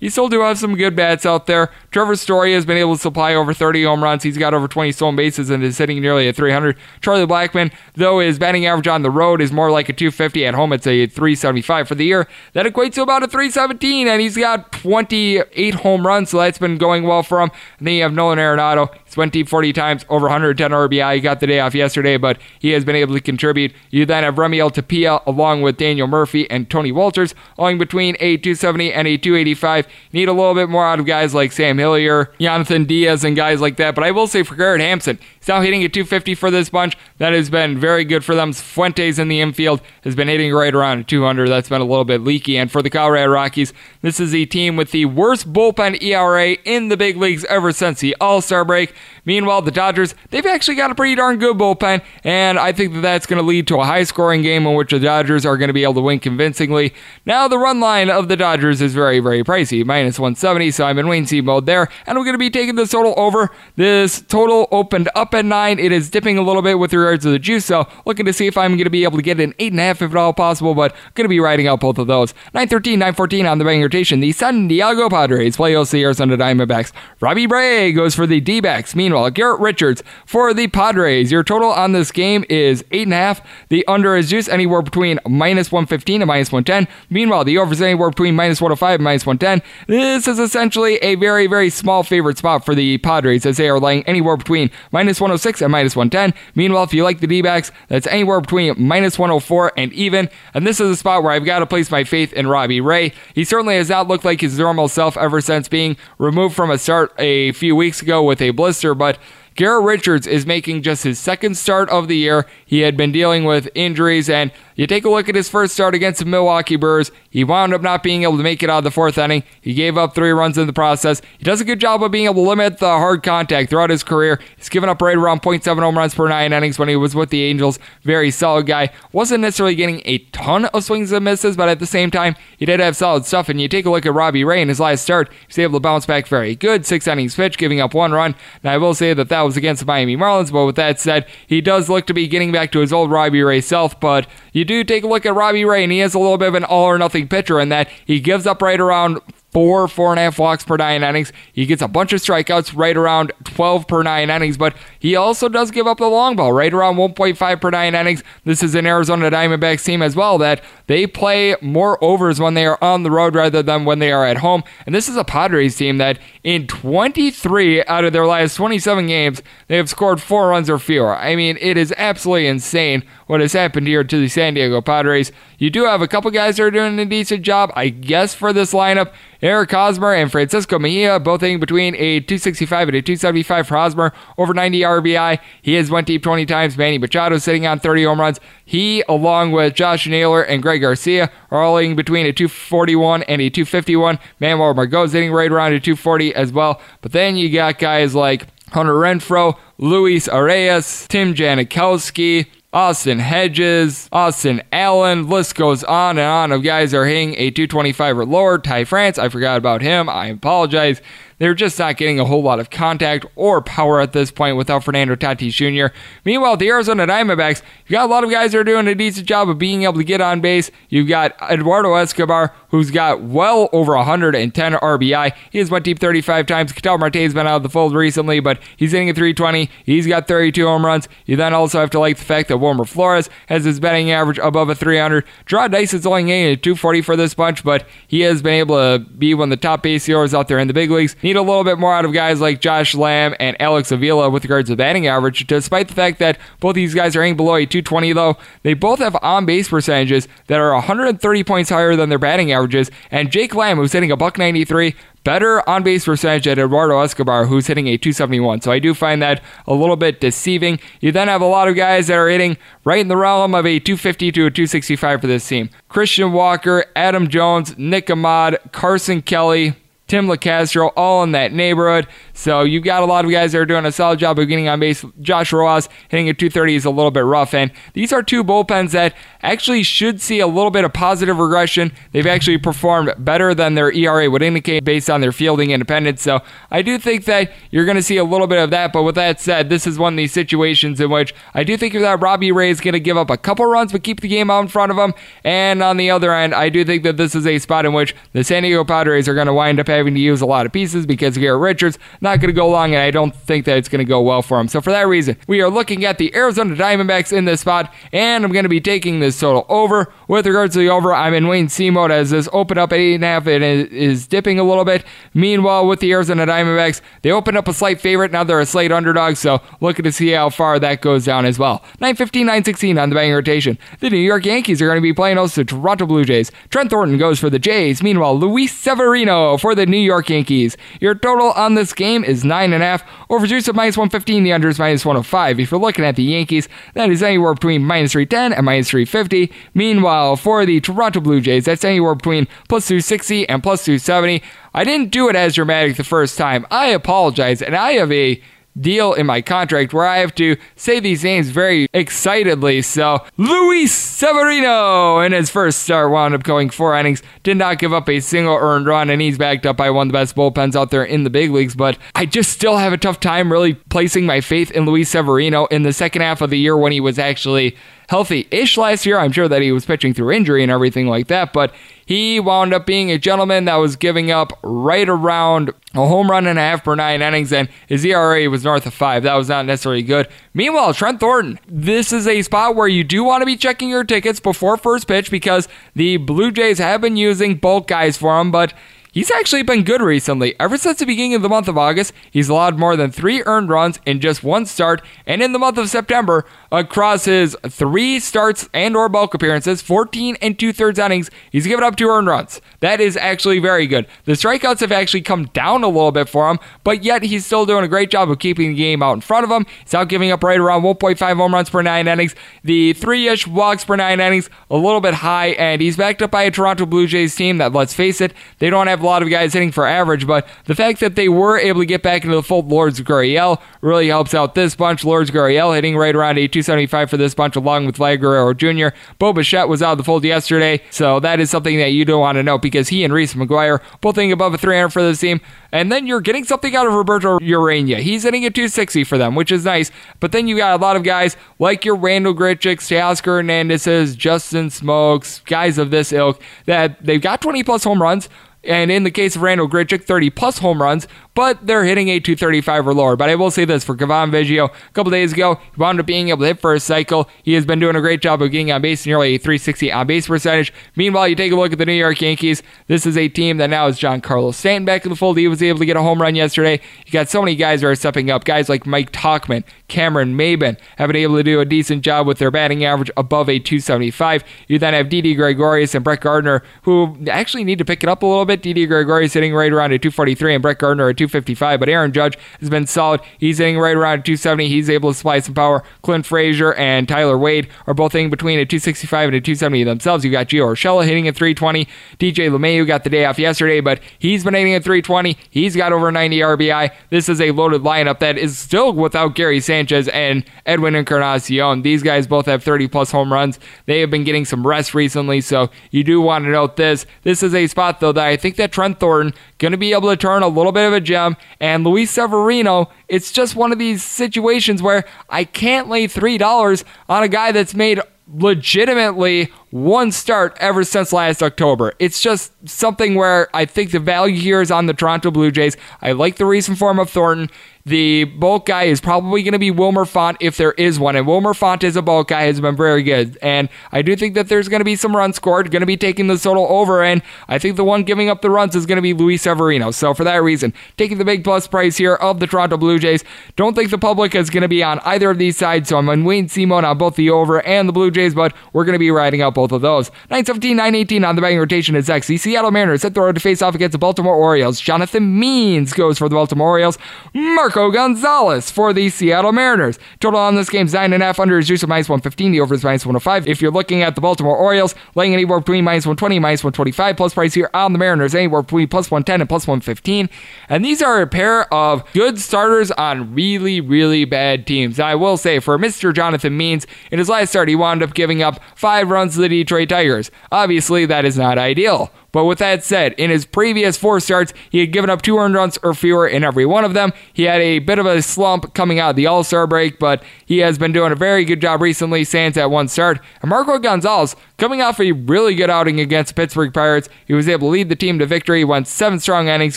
S2: you still do have some good bats out there. Trevor Story has been able to supply over 30 home runs. He's got over 20 stolen bases and is hitting nearly at 300. Charlie Blackmon, though his batting average on the road is more like a 250 at home, it's a 375 for the year. That equates to about a 317, and he's got 28 home runs, so that's been going well for him. And then you have Nolan Arenado. He's went deep 40 times, over 110 RBI. He got the day off yesterday, but he has been able to contribute. You then have Raimel Tapia along with Daniel Murphy and Tony Wolters, owing between a 270 and a 285. Need a little bit more out of guys like Sam Hilliard, Jonathan Diaz, and guys like that. But I will say for Garrett Hampson, now hitting at 250 for this bunch. That has been very good for them. Fuentes in the infield has been hitting right around 200. That's been a little bit leaky. And for the Colorado Rockies, this is a team with the worst bullpen ERA in the big leagues ever since the All Star break. Meanwhile, the Dodgers, they've actually got a pretty darn good bullpen, and I think that that's going to lead to a high scoring game in which the Dodgers are going to be able to win convincingly. Now, the run line of the Dodgers is very, very pricey, minus 170, so I'm in and see mode there, and I'm going to be taking this total over. This total opened up at 9. It is dipping a little bit with regards to the juice, so looking to see if I'm going to be able to get an 8.5 if at all possible, but going to be riding out both of those. 913, 914 on the betting rotation. The San Diego Padres play OC Arizona Diamondbacks. Robbie Ray goes for the D backs. Meanwhile, Garrett Richards for the Padres. Your total on this game is 8.5. The under is juice anywhere between minus 115 and minus 110. Meanwhile, the over is anywhere between minus 105 and minus 110. This is essentially a very, very small favorite spot for the Padres as they are laying anywhere between minus 106 and minus 110. Meanwhile, if you like the D backs, that's anywhere between minus 104 and even. And this is a spot where I've got to place my faith in Robbie Ray. He certainly has not looked like his normal self ever since being removed from a start a few weeks ago with a blister, but Garrett Richards is making just his second start of the year. He had been dealing with injuries, and you take a look at his first start against the Milwaukee Brewers. He wound up not being able to make it out of the fourth inning. He gave up three runs in the process. He does a good job of being able to limit the hard contact throughout his career. He's given up right around 0.7 home runs per nine innings when he was with the Angels. Very solid guy. Wasn't necessarily getting a ton of swings and misses, but at the same time, he did have solid stuff. And you take a look at Robbie Ray in his last start, he's able to bounce back very good. Six innings pitch, giving up one run. Now, I will say that that was against the Miami Marlins, but with that said, he does look to be getting back to his old Robbie Ray self. But you do take a look at Robbie Ray, and he is a little bit of an all or nothing pitcher in that he gives up right around four, four and a half walks per nine innings. He gets a bunch of strikeouts, right around 12 per nine innings, but he also does give up the long ball, right around 1.5 per nine innings. This is an Arizona Diamondbacks team as well that they play more overs when they are on the road rather than when they are at home. And this is a Padres team that in 23 out of their last 27 games, they have scored four runs or fewer. I mean, it is absolutely insane what has happened here to the San Diego Padres. You do have a couple guys that are doing a decent job, I guess, for this lineup. Eric Hosmer and Francisco Mejia both hitting between a 265 and a 275 for Hosmer, over 90 RBI. He has went deep 20 times. Manny Machado sitting on 30 home runs. He, along with Josh Naylor and Greg Garcia, are all hitting between a 241 and a 251. Manuel Margot's hitting right around a 240 as well. But then you got guys like Hunter Renfroe, Luis Arraez, Tim Jankowski, Austin Hedges, Austin Allen, list goes on and on of guys are hitting a 225 or lower. Ty France, I forgot about him. I apologize. They're just not getting a whole lot of contact or power at this point without Fernando Tatis Jr. Meanwhile, the Arizona Diamondbacks, you got a lot of guys that are doing a decent job of being able to get on base. You've got Eduardo Escobar, who's got well over 110 RBI. He has went deep 35 times. Ketel Marte has been out of the fold recently, but he's hitting a 320. He's got 32 home runs. You then also have to like the fact that Wilmer Flores has his betting average above a 300. Jarrod Dyson is only getting a 240 for this bunch, but he has been able to be one of the top stealers out there in the big leagues. Need a little bit more out of guys like Josh Lamb and Alex Avila with regards to batting average, despite the fact that both these guys are hitting below a 220, though. They both have on base percentages that are 130 points higher than their batting averages. And Jake Lamb, who's hitting a buck 93, better on base percentage at Eduardo Escobar, who's hitting a 271. So I do find that a little bit deceiving. You then have a lot of guys that are hitting right in the realm of a 250 to a 265 for this team. Christian Walker, Adam Jones, Nick Ahmed, Carson Kelly, Tim Locastro, all in that neighborhood. So you've got a lot of guys that are doing a solid job of getting on base. Josh Rojas hitting at 230 is a little bit rough. And these are two bullpens that actually should see a little bit of positive regression. They've actually performed better than their ERA would indicate based on their fielding independence. So I do think that you're going to see a little bit of that. But with that said, this is one of these situations in which I do think that Robbie Ray is going to give up a couple runs but keep the game out in front of him. And on the other end, I do think that this is a spot in which the San Diego Padres are going to wind up having to use a lot of pieces because Garrett Richards not going to go long, and I don't think that it's going to go well for him. So for that reason, we are looking at the Arizona Diamondbacks in this spot, and I'm going to be taking this total over. With regards to the over, I'm in and see mode as this open up eight and a half. It is dipping a little bit. Meanwhile, with the Arizona Diamondbacks, they opened up a slight favorite. Now they're a slight underdog, so looking to see how far that goes down as well. 915, 916 on the betting rotation. The New York Yankees are going to be playing also to Toronto Blue Jays. Trent Thornton goes for the Jays. Meanwhile, Luis Severino for the New York Yankees. Your total on this game is 9.5. Over juice of minus 115, the under is minus 105. If you're looking at the Yankees, that is anywhere between minus 310 and minus 350. Meanwhile, for the Toronto Blue Jays, that's anywhere between plus 260 and plus 270. I didn't do it as dramatic the first time. I apologize, and I have a deal in my contract where I have to say these names very excitedly. So, Luis Severino in his first start wound up going four innings, did not give up a single earned run, and he's backed up by one of the best bullpens out there in the big leagues. But I just still have a tough time really placing my faith in Luis Severino in the second half of the year when he was actually healthy ish last year. I'm sure that he was pitching through injury and everything like that, but he wound up being a gentleman that was giving up right around a home run and a half per nine innings, and his ERA was north of five. That was not necessarily good. Meanwhile, Trent Thornton, this is a spot where you do want to be checking your tickets before first pitch because the Blue Jays have been using bulk guys for him, but He's actually been good recently. Ever since the beginning of the month of August, he's allowed more than three earned runs in just one start, and in the month of September, across his three starts and or bulk appearances, 14 and two thirds innings, he's given up two earned runs. That is actually very good. The strikeouts have actually come down a little bit for him, but yet he's still doing a great job of keeping the game out in front of him. He's out giving up right around 1.5 home runs per nine innings. The three-ish walks per nine innings, a little bit high, and he's backed up by a Toronto Blue Jays team that, let's face it, they don't have a lot of guys hitting for average, but the fact that they were able to get back into the fold, Lourdes Gurriel really helps out this bunch. Lourdes Gurriel hitting right around a 275 for this bunch, along with Vlad Guerrero Jr. Bo Bichette was out of the fold yesterday, so that is something that you don't want to know because he and Reese McGuire both hitting above a 300 for this team. And then you're getting something out of Roberto Urania. He's hitting a 260 for them, which is nice. But then you got a lot of guys like your Randal Grichuk, Teoscar Hernandez's, Justin Smoak's, guys of this ilk that they've got 20 plus home runs. And in the case of Randal Grichuk, 30 plus home runs, but they're hitting a 235 or lower. But I will say this for Cavan Biggio, a couple days ago, he wound up being able to hit for a cycle. He has been doing a great job of getting on base, nearly a 360 on base percentage. Meanwhile, you take a look at the New York Yankees. This is a team that now is Giancarlo Stanton back in the fold. He was able to get a home run yesterday. You got so many guys that are stepping up. Guys like Mike Tauchman, Cameron Maybin have been able to do a decent job with their batting average above a 275. You then have Didi Gregorius and Brett Gardner, who actually need to pick it up a little bit. Didi Gregorius sitting right around a 243 and Brett Gardner at 255. But Aaron Judge has been solid. He's hitting right around 270. He's able to supply some power. Clint Frazier and Tyler Wade are both hitting between a 265 and a 270 themselves. You got Gio Urshela hitting at 320. DJ LeMahieu got the day off yesterday, but he's been hitting at 320. He's got over 90 RBI. This is a loaded lineup that is still without Gary Sanchez and Edwin Encarnacion. These guys both have 30 plus home runs. They have been getting some rest recently, so you do want to note this. This is a spot though that I think that Trent Thornton going to be able to turn a little bit of a gem. And Luis Severino, it's just one of these situations where I can't lay $3 on a guy that's made legitimately one start ever since last October. It's just something where I think the value here is on the Toronto Blue Jays. I like the recent form of Thornton. The bulk guy is probably going to be Wilmer Font if there is one. And Wilmer Font is a bulk guy, has been very good. And I do think that there's going to be some runs scored, going to be taking the total over. And I think the one giving up the runs is going to be Luis Severino. So for that reason, taking the big plus price here of the Toronto Blue Jays. Don't think the public is going to be on either of these sides. So I'm on Wayne Simon on both the over and the Blue Jays, but we're going to be riding out both of those. 917, 918 on the betting rotation is X. The Seattle Mariners hit the road to face off against the Baltimore Orioles. Jonathan Means goes for the Baltimore Orioles. Marco Gonzalez for the Seattle Mariners. Total on this game is 9.5 under is juice of minus 115. The over is minus 105. If you're looking at the Baltimore Orioles, laying anywhere between minus 120 and minus 125. Plus price here on the Mariners, anywhere between plus 110 and plus 115. And these are a pair of good starters on really, really bad teams. I will say, for Mr. Jonathan Means, in his last start, he wound up giving up five runs to the Detroit Tigers. Obviously, that is not ideal. But with that said, in his previous four starts, he had given up two earned runs or fewer in every one of them. He had a bit of a slump coming out of the All Star break, but he has been doing a very good job recently, sans that one start. And Marco Gonzalez, coming off a really good outing against the Pittsburgh Pirates, he was able to lead the team to victory, went seven strong innings,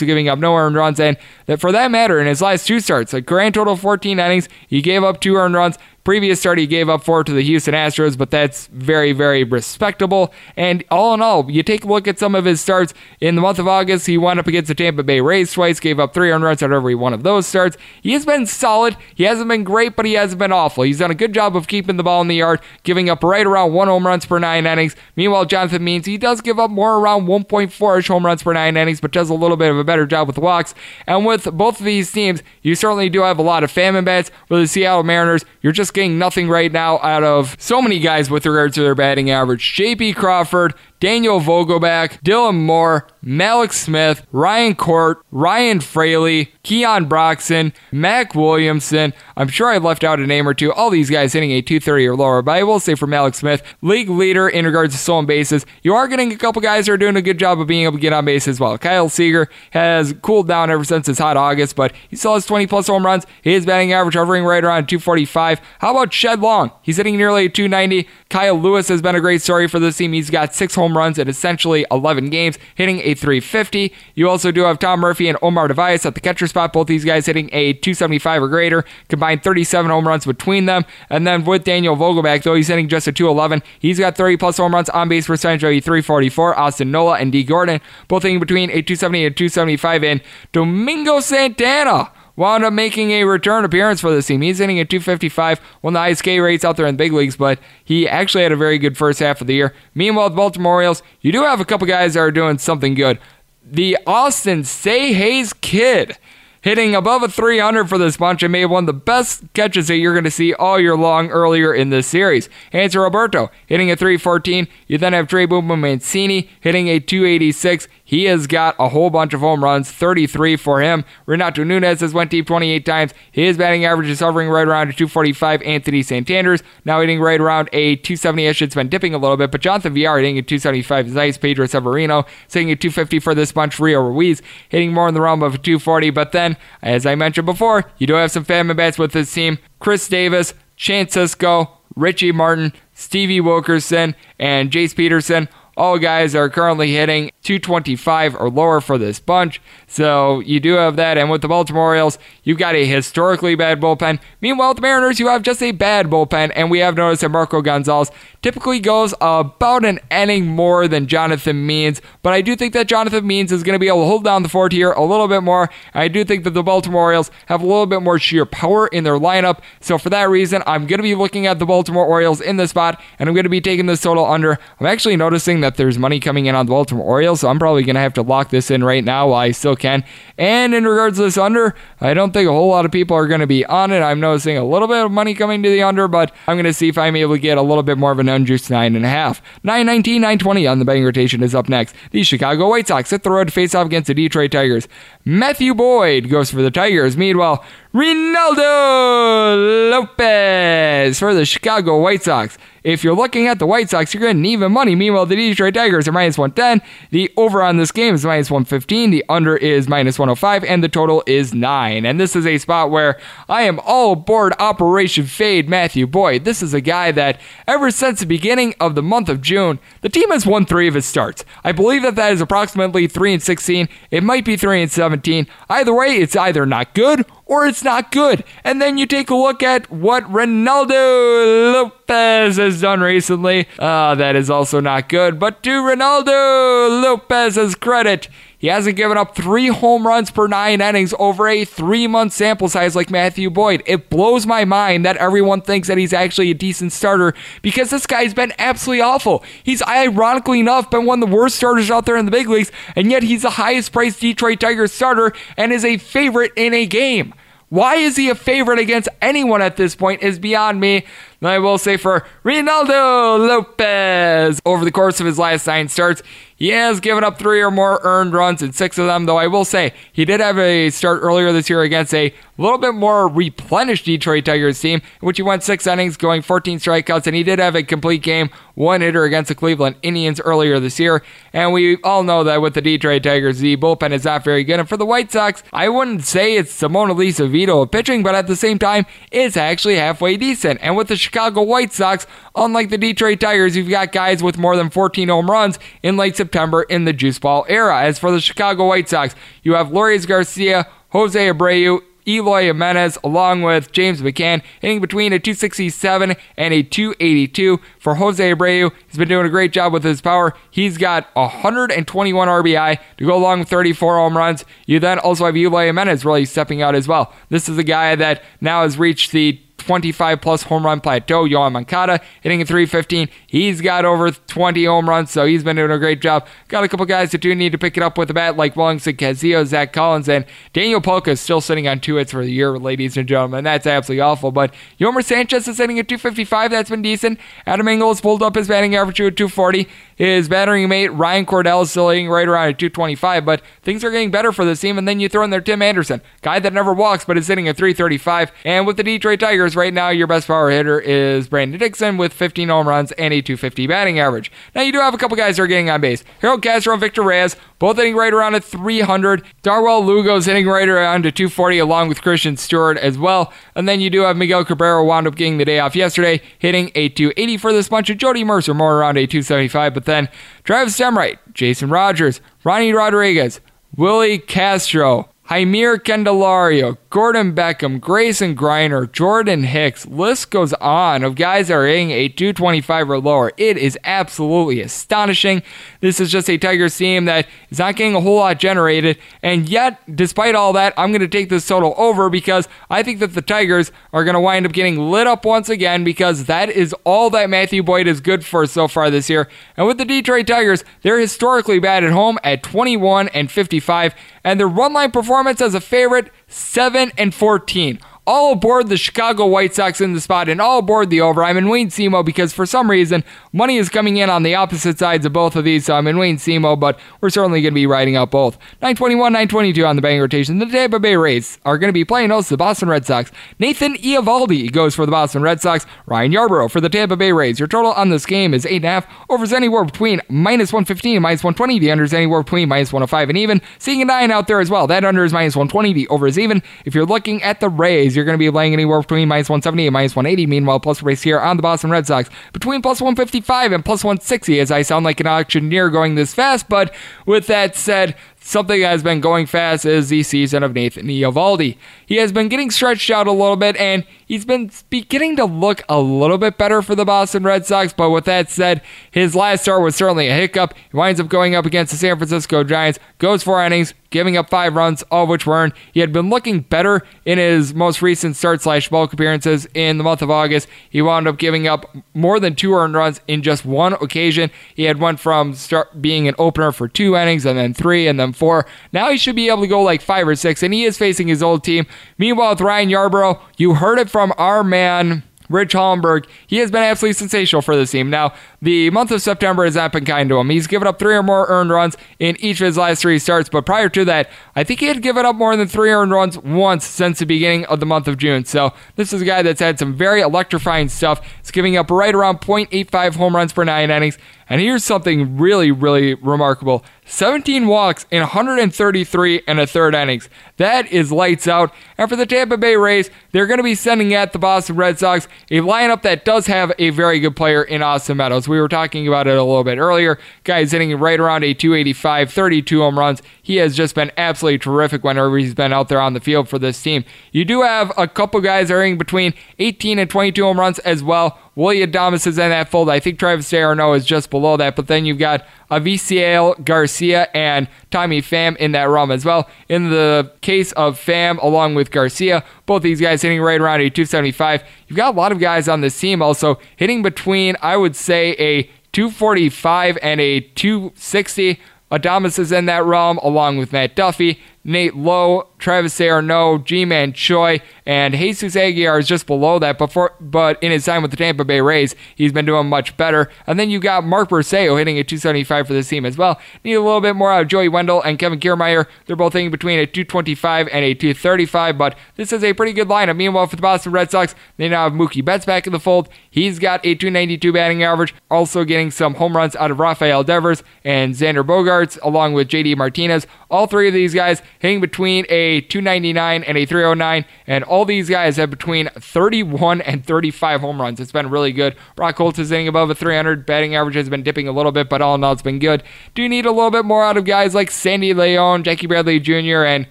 S2: giving up no earned runs. And that for that matter, in his last two starts, a grand total of 14 innings, he gave up two earned runs, Previous start, he gave up four to the Houston Astros, but that's very, very respectable. And all in all, you take a look at some of his starts in the month of August. He went up against the Tampa Bay Rays twice, gave up three earned runs out of every one of those starts. He has been solid. He hasn't been great, but he hasn't been awful. He's done a good job of keeping the ball in the yard, giving up right around one home runs per nine innings. Meanwhile, Jonathan Means he does give up more around 1.4 ish home runs per nine innings, but does a little bit of a better job with walks. And with both of these teams, you certainly do have a lot of famine bats. With the Seattle Mariners, you're just getting nothing right now out of so many guys with regards to their batting average. J.P. Crawford, Daniel Vogelbach, Dylan Moore, Mallex Smith, Ryan Court, Ryan Fraley, Keon Broxton, Mac Williamson. I'm sure I left out a name or two. All these guys hitting a 230 or lower, but I will say for Mallex Smith, league leader in regards to stolen bases. You are getting a couple guys who are doing a good job of being able to get on base as well. Kyle Seager has cooled down ever since his hot August, but he still has 20 plus home runs. His batting average hovering right around 245. How about Shed Long? He's hitting nearly 290. Kyle Lewis has been a great story for this team. He's got six home runs in essentially 11 games, hitting a 350. You also do have Tom Murphy and Omar Narvaez at the catcher spot. Both these guys hitting a 275 or greater, combined 37 home runs between them. And then with Daniel Vogelbach, though he's hitting just a 211, he's got 30 plus home runs on base percentage of a 344. Austin Nola and Dee Gordon both hitting between a 270 and 275. And Domingo Santana wound up making a return appearance for this team. He's hitting at 255, one of the highest K rates out there in the big leagues, but he actually had a very good first half of the year. Meanwhile, the Baltimore Orioles, you do have a couple guys that are doing something good. The Austin Say Hayes kid hitting above a 300 for this bunch and made one of the best catches that you're going to see all year long earlier in this series. Hanser Alberto hitting a 314. You then have Trey Boomer Mancini hitting a 286. He has got a whole bunch of home runs, 33 for him. Renato Nunez has went deep 28 times. His batting average is hovering right around a 245. Anthony Santander's now hitting right around a 270-ish. It's been dipping a little bit, but Jonathan Villar hitting a 275 is nice. Pedro Severino sitting at 250 for this bunch. Rio Ruiz hitting more in the realm of 240. But then, as I mentioned before, you do have some family bats with this team. Chris Davis, Chance Sisco, Richie Martin, Stevie Wilkerson, and Jace Peterson all guys are currently hitting 225 or lower for this bunch. So you do have that. And with the Baltimore Orioles, you've got a historically bad bullpen. Meanwhile, the Mariners, you have just a bad bullpen. And we have noticed that Marco Gonzalez typically goes about an inning more than Jonathan Means. But I do think that Jonathan Means is going to be able to hold down the fort here a little bit more. I do think that the Baltimore Orioles have a little bit more sheer power in their lineup. So for that reason, I'm going to be looking at the Baltimore Orioles in this spot. And I'm going to be taking this total under. I'm actually noticing that there's money coming in on the Baltimore Orioles, so I'm probably going to have to lock this in right now while I still can. And in regards to this under, I don't think a whole lot of people are going to be on it. I'm noticing a little bit of money coming to the under, but I'm going to see if I'm able to get a little bit more of an unjuiced 9.5. 919, 920 on the betting rotation is up next. The Chicago White Sox hit the road to face off against the Detroit Tigers. Matthew Boyd goes for the Tigers. Meanwhile, Reynaldo Lopez for the Chicago White Sox. If you're looking at the White Sox, you're getting even money. Meanwhile, the Detroit Tigers are minus 110. The over on this game is minus 115. The under is minus 105. And the total is 9. And this is a spot where I am all aboard Operation Fade Matthew Boyd. This is a guy that, ever since the beginning of the month of June, the team has won three of his starts. I believe that that is approximately 3 and 16. It might be 3 and 17. Either way, it's either not good or it's not good. And then you take a look at what Ronaldo Lopez has done recently. Uh, that is also not good. But to Ronaldo Lopez's credit, He hasn't given up three home runs per nine innings over a three month sample size like Matthew Boyd. It blows my mind that everyone thinks that he's actually a decent starter because this guy's been absolutely awful. He's ironically enough been one of the worst starters out there in the big leagues, and yet he's the highest priced Detroit Tigers starter and is a favorite in a game. Why is he a favorite against anyone at this point is beyond me. I will say for Reynaldo Lopez, over the course of his last nine starts, he has given up three or more earned runs in six of them, though I will say he did have a start earlier this year against a little bit more replenished Detroit Tigers team, in which he went six innings, going 14 strikeouts, and he did have a complete game, one hitter against the Cleveland Indians earlier this year. And we all know that with the Detroit Tigers, the bullpen is not very good. And for the White Sox, I wouldn't say it's the Mona Lisa Vito of pitching, but at the same time, it's actually halfway decent. And with the Chicago White Sox, unlike the Detroit Tigers, you've got guys with more than 14 home runs in late September in the juice ball era. As for the Chicago White Sox, you have Lourdes Garcia, Jose Abreu, Eloy Jimenez, along with James McCann, hitting between a 267 and a 282. For Jose Abreu, he's been doing a great job with his power. He's got 121 RBI to go along with 34 home runs. You then also have Eloy Jimenez really stepping out as well. This is a guy that now has reached the 25 plus home run plateau. Yoan Moncada hitting a 315. He's got over 20 home runs, so he's been doing a great job. Got a couple guys that do need to pick it up with the bat, like Wellington Castillo, Zach Collins, and Daniel Palka is still sitting on two hits for the year, ladies and gentlemen. That's absolutely awful. But Yolmer Sanchez is hitting at 255. That's been decent. Adam Engel has pulled up his batting average to 240. His battering mate, Ryan Cordell, is still hitting right around at 225, but things are getting better for this team. And then you throw in there Tim Anderson, guy that never walks, but is hitting at 335. And with the Detroit Tigers, right now, your best power hitter is Brandon Dixon with 15 home runs and a 250 batting average. Now, you do have a couple guys that are getting on base. Harold Castro and Victor Reyes, both hitting right around at 300. Dawel Lugo's hitting right around to 240, along with Christin Stewart as well. And then you do have Miguel Cabrera, wound up getting the day off yesterday, hitting a 280 for this bunch. of Jordy Mercer, more around a 275. But then Travis Demeritte, Jason Rogers, Ronnie Rodriguez, Willi Castro, Jeimer Candelario, Gordon Beckham, Grayson Greiner, Jordan Hicks, list goes on of guys that are hitting a 225 or lower. It is absolutely astonishing. This is just a Tigers team that is not getting a whole lot generated, and yet, despite all that, I'm going to take this total over because I think that the Tigers are going to wind up getting lit up once again because that is all that Matthew Boyd is good for so far this year. And with the Detroit Tigers, they're historically bad at home at 21 and 55, and their run line performance as a favorite 7 and 14 all aboard the Chicago White Sox in the spot and all aboard the over. I'm in Wayne Simo because for some reason money is coming in on the opposite sides of both of these, so I'm in Wayne Simo, but we're certainly going to be riding out both. 921, 922 on the betting rotation. The Tampa Bay Rays are going to be playing host the Boston Red Sox. Nathan Eovaldi goes for the Boston Red Sox. Ryan Yarbrough for the Tampa Bay Rays. Your total on this game is 8.5. Overs anywhere between minus 115 and minus 120. The under is anywhere between minus 105 and even. Seeing a 9 out there as well. That under is minus 120. The over is even. If you're looking at the Rays, you're going to be laying anywhere between minus 170 and minus 180. Meanwhile, plus race here on the Boston Red Sox between plus 155 and plus 160 as I sound like an auctioneer going this fast. But with that said, Something that has been going fast is the season of Nathan Eovaldi. He has been getting stretched out a little bit, and he's been beginning to look a little bit better for the Boston Red Sox. But with that said, his last start was certainly a hiccup. He winds up going up against the San Francisco Giants, goes four innings, giving up five runs, all of which were earned. He had been looking better in his most recent start slash bulk appearances in the month of August. He wound up giving up more than two earned runs in just one occasion. He had went from start being an opener for two innings and then three and then four. Now he should be able to go like five or six, and he is facing his old team. Meanwhile, with Ryan Yarbrough, you heard it from our man. Rich Hollenberg, he has been absolutely sensational for this team. Now, the month of September has not been kind to him. He's given up three or more earned runs in each of his last three starts, but prior to that, I think he had given up more than three earned runs once since the beginning of the month of June. So, this is a guy that's had some very electrifying stuff. He's giving up right around 0.85 home runs per nine innings. And here's something really, really remarkable 17 walks in 133 and a third innings. That is lights out. And for the Tampa Bay Rays, they're going to be sending at the Boston Red Sox a lineup that does have a very good player in Austin Meadows. We were talking about it a little bit earlier. Guy is hitting right around a 285, 32 home runs. He has just been absolutely terrific whenever he's been out there on the field for this team. You do have a couple guys earning between 18 and 22 home runs as well. Willy Adames is in that fold. I think Travis d'Arnaud is just below that, but then you've got Avisail Garcia and Tommy Pham in that realm as well. In the case of Pham, along with Garcia, both these guys hitting right around a 275. You've got a lot of guys on this team also hitting between, I would say, a 245 and a 260. Adames is in that realm along with Matt Duffy. Nate Lowe, Travis d'Arnaud, Ji-Man Choi, and Jesus Aguilar is just below that. Before, but in his time with the Tampa Bay Rays, he's been doing much better. And then you got Mark Berceo hitting a 275 for this team as well. Need a little bit more out of Joey Wendle and Kevin Kiermaier. They're both hitting between a 225 and a 235, but this is a pretty good lineup. Meanwhile, for the Boston Red Sox, they now have Mookie Betts back in the fold. He's got a 292 batting average, also getting some home runs out of Rafael Devers and Xander Bogaerts, along with JD Martinez. All three of these guys hitting between a 299 and a 309, and all these guys have between 31 and 35 home runs. It's been really good. Brock Holt is hitting above a 300. Batting average has been dipping a little bit, but all in all, it's been good. Do need a little bit more out of guys like Sandy Leon, Jackie Bradley Jr., and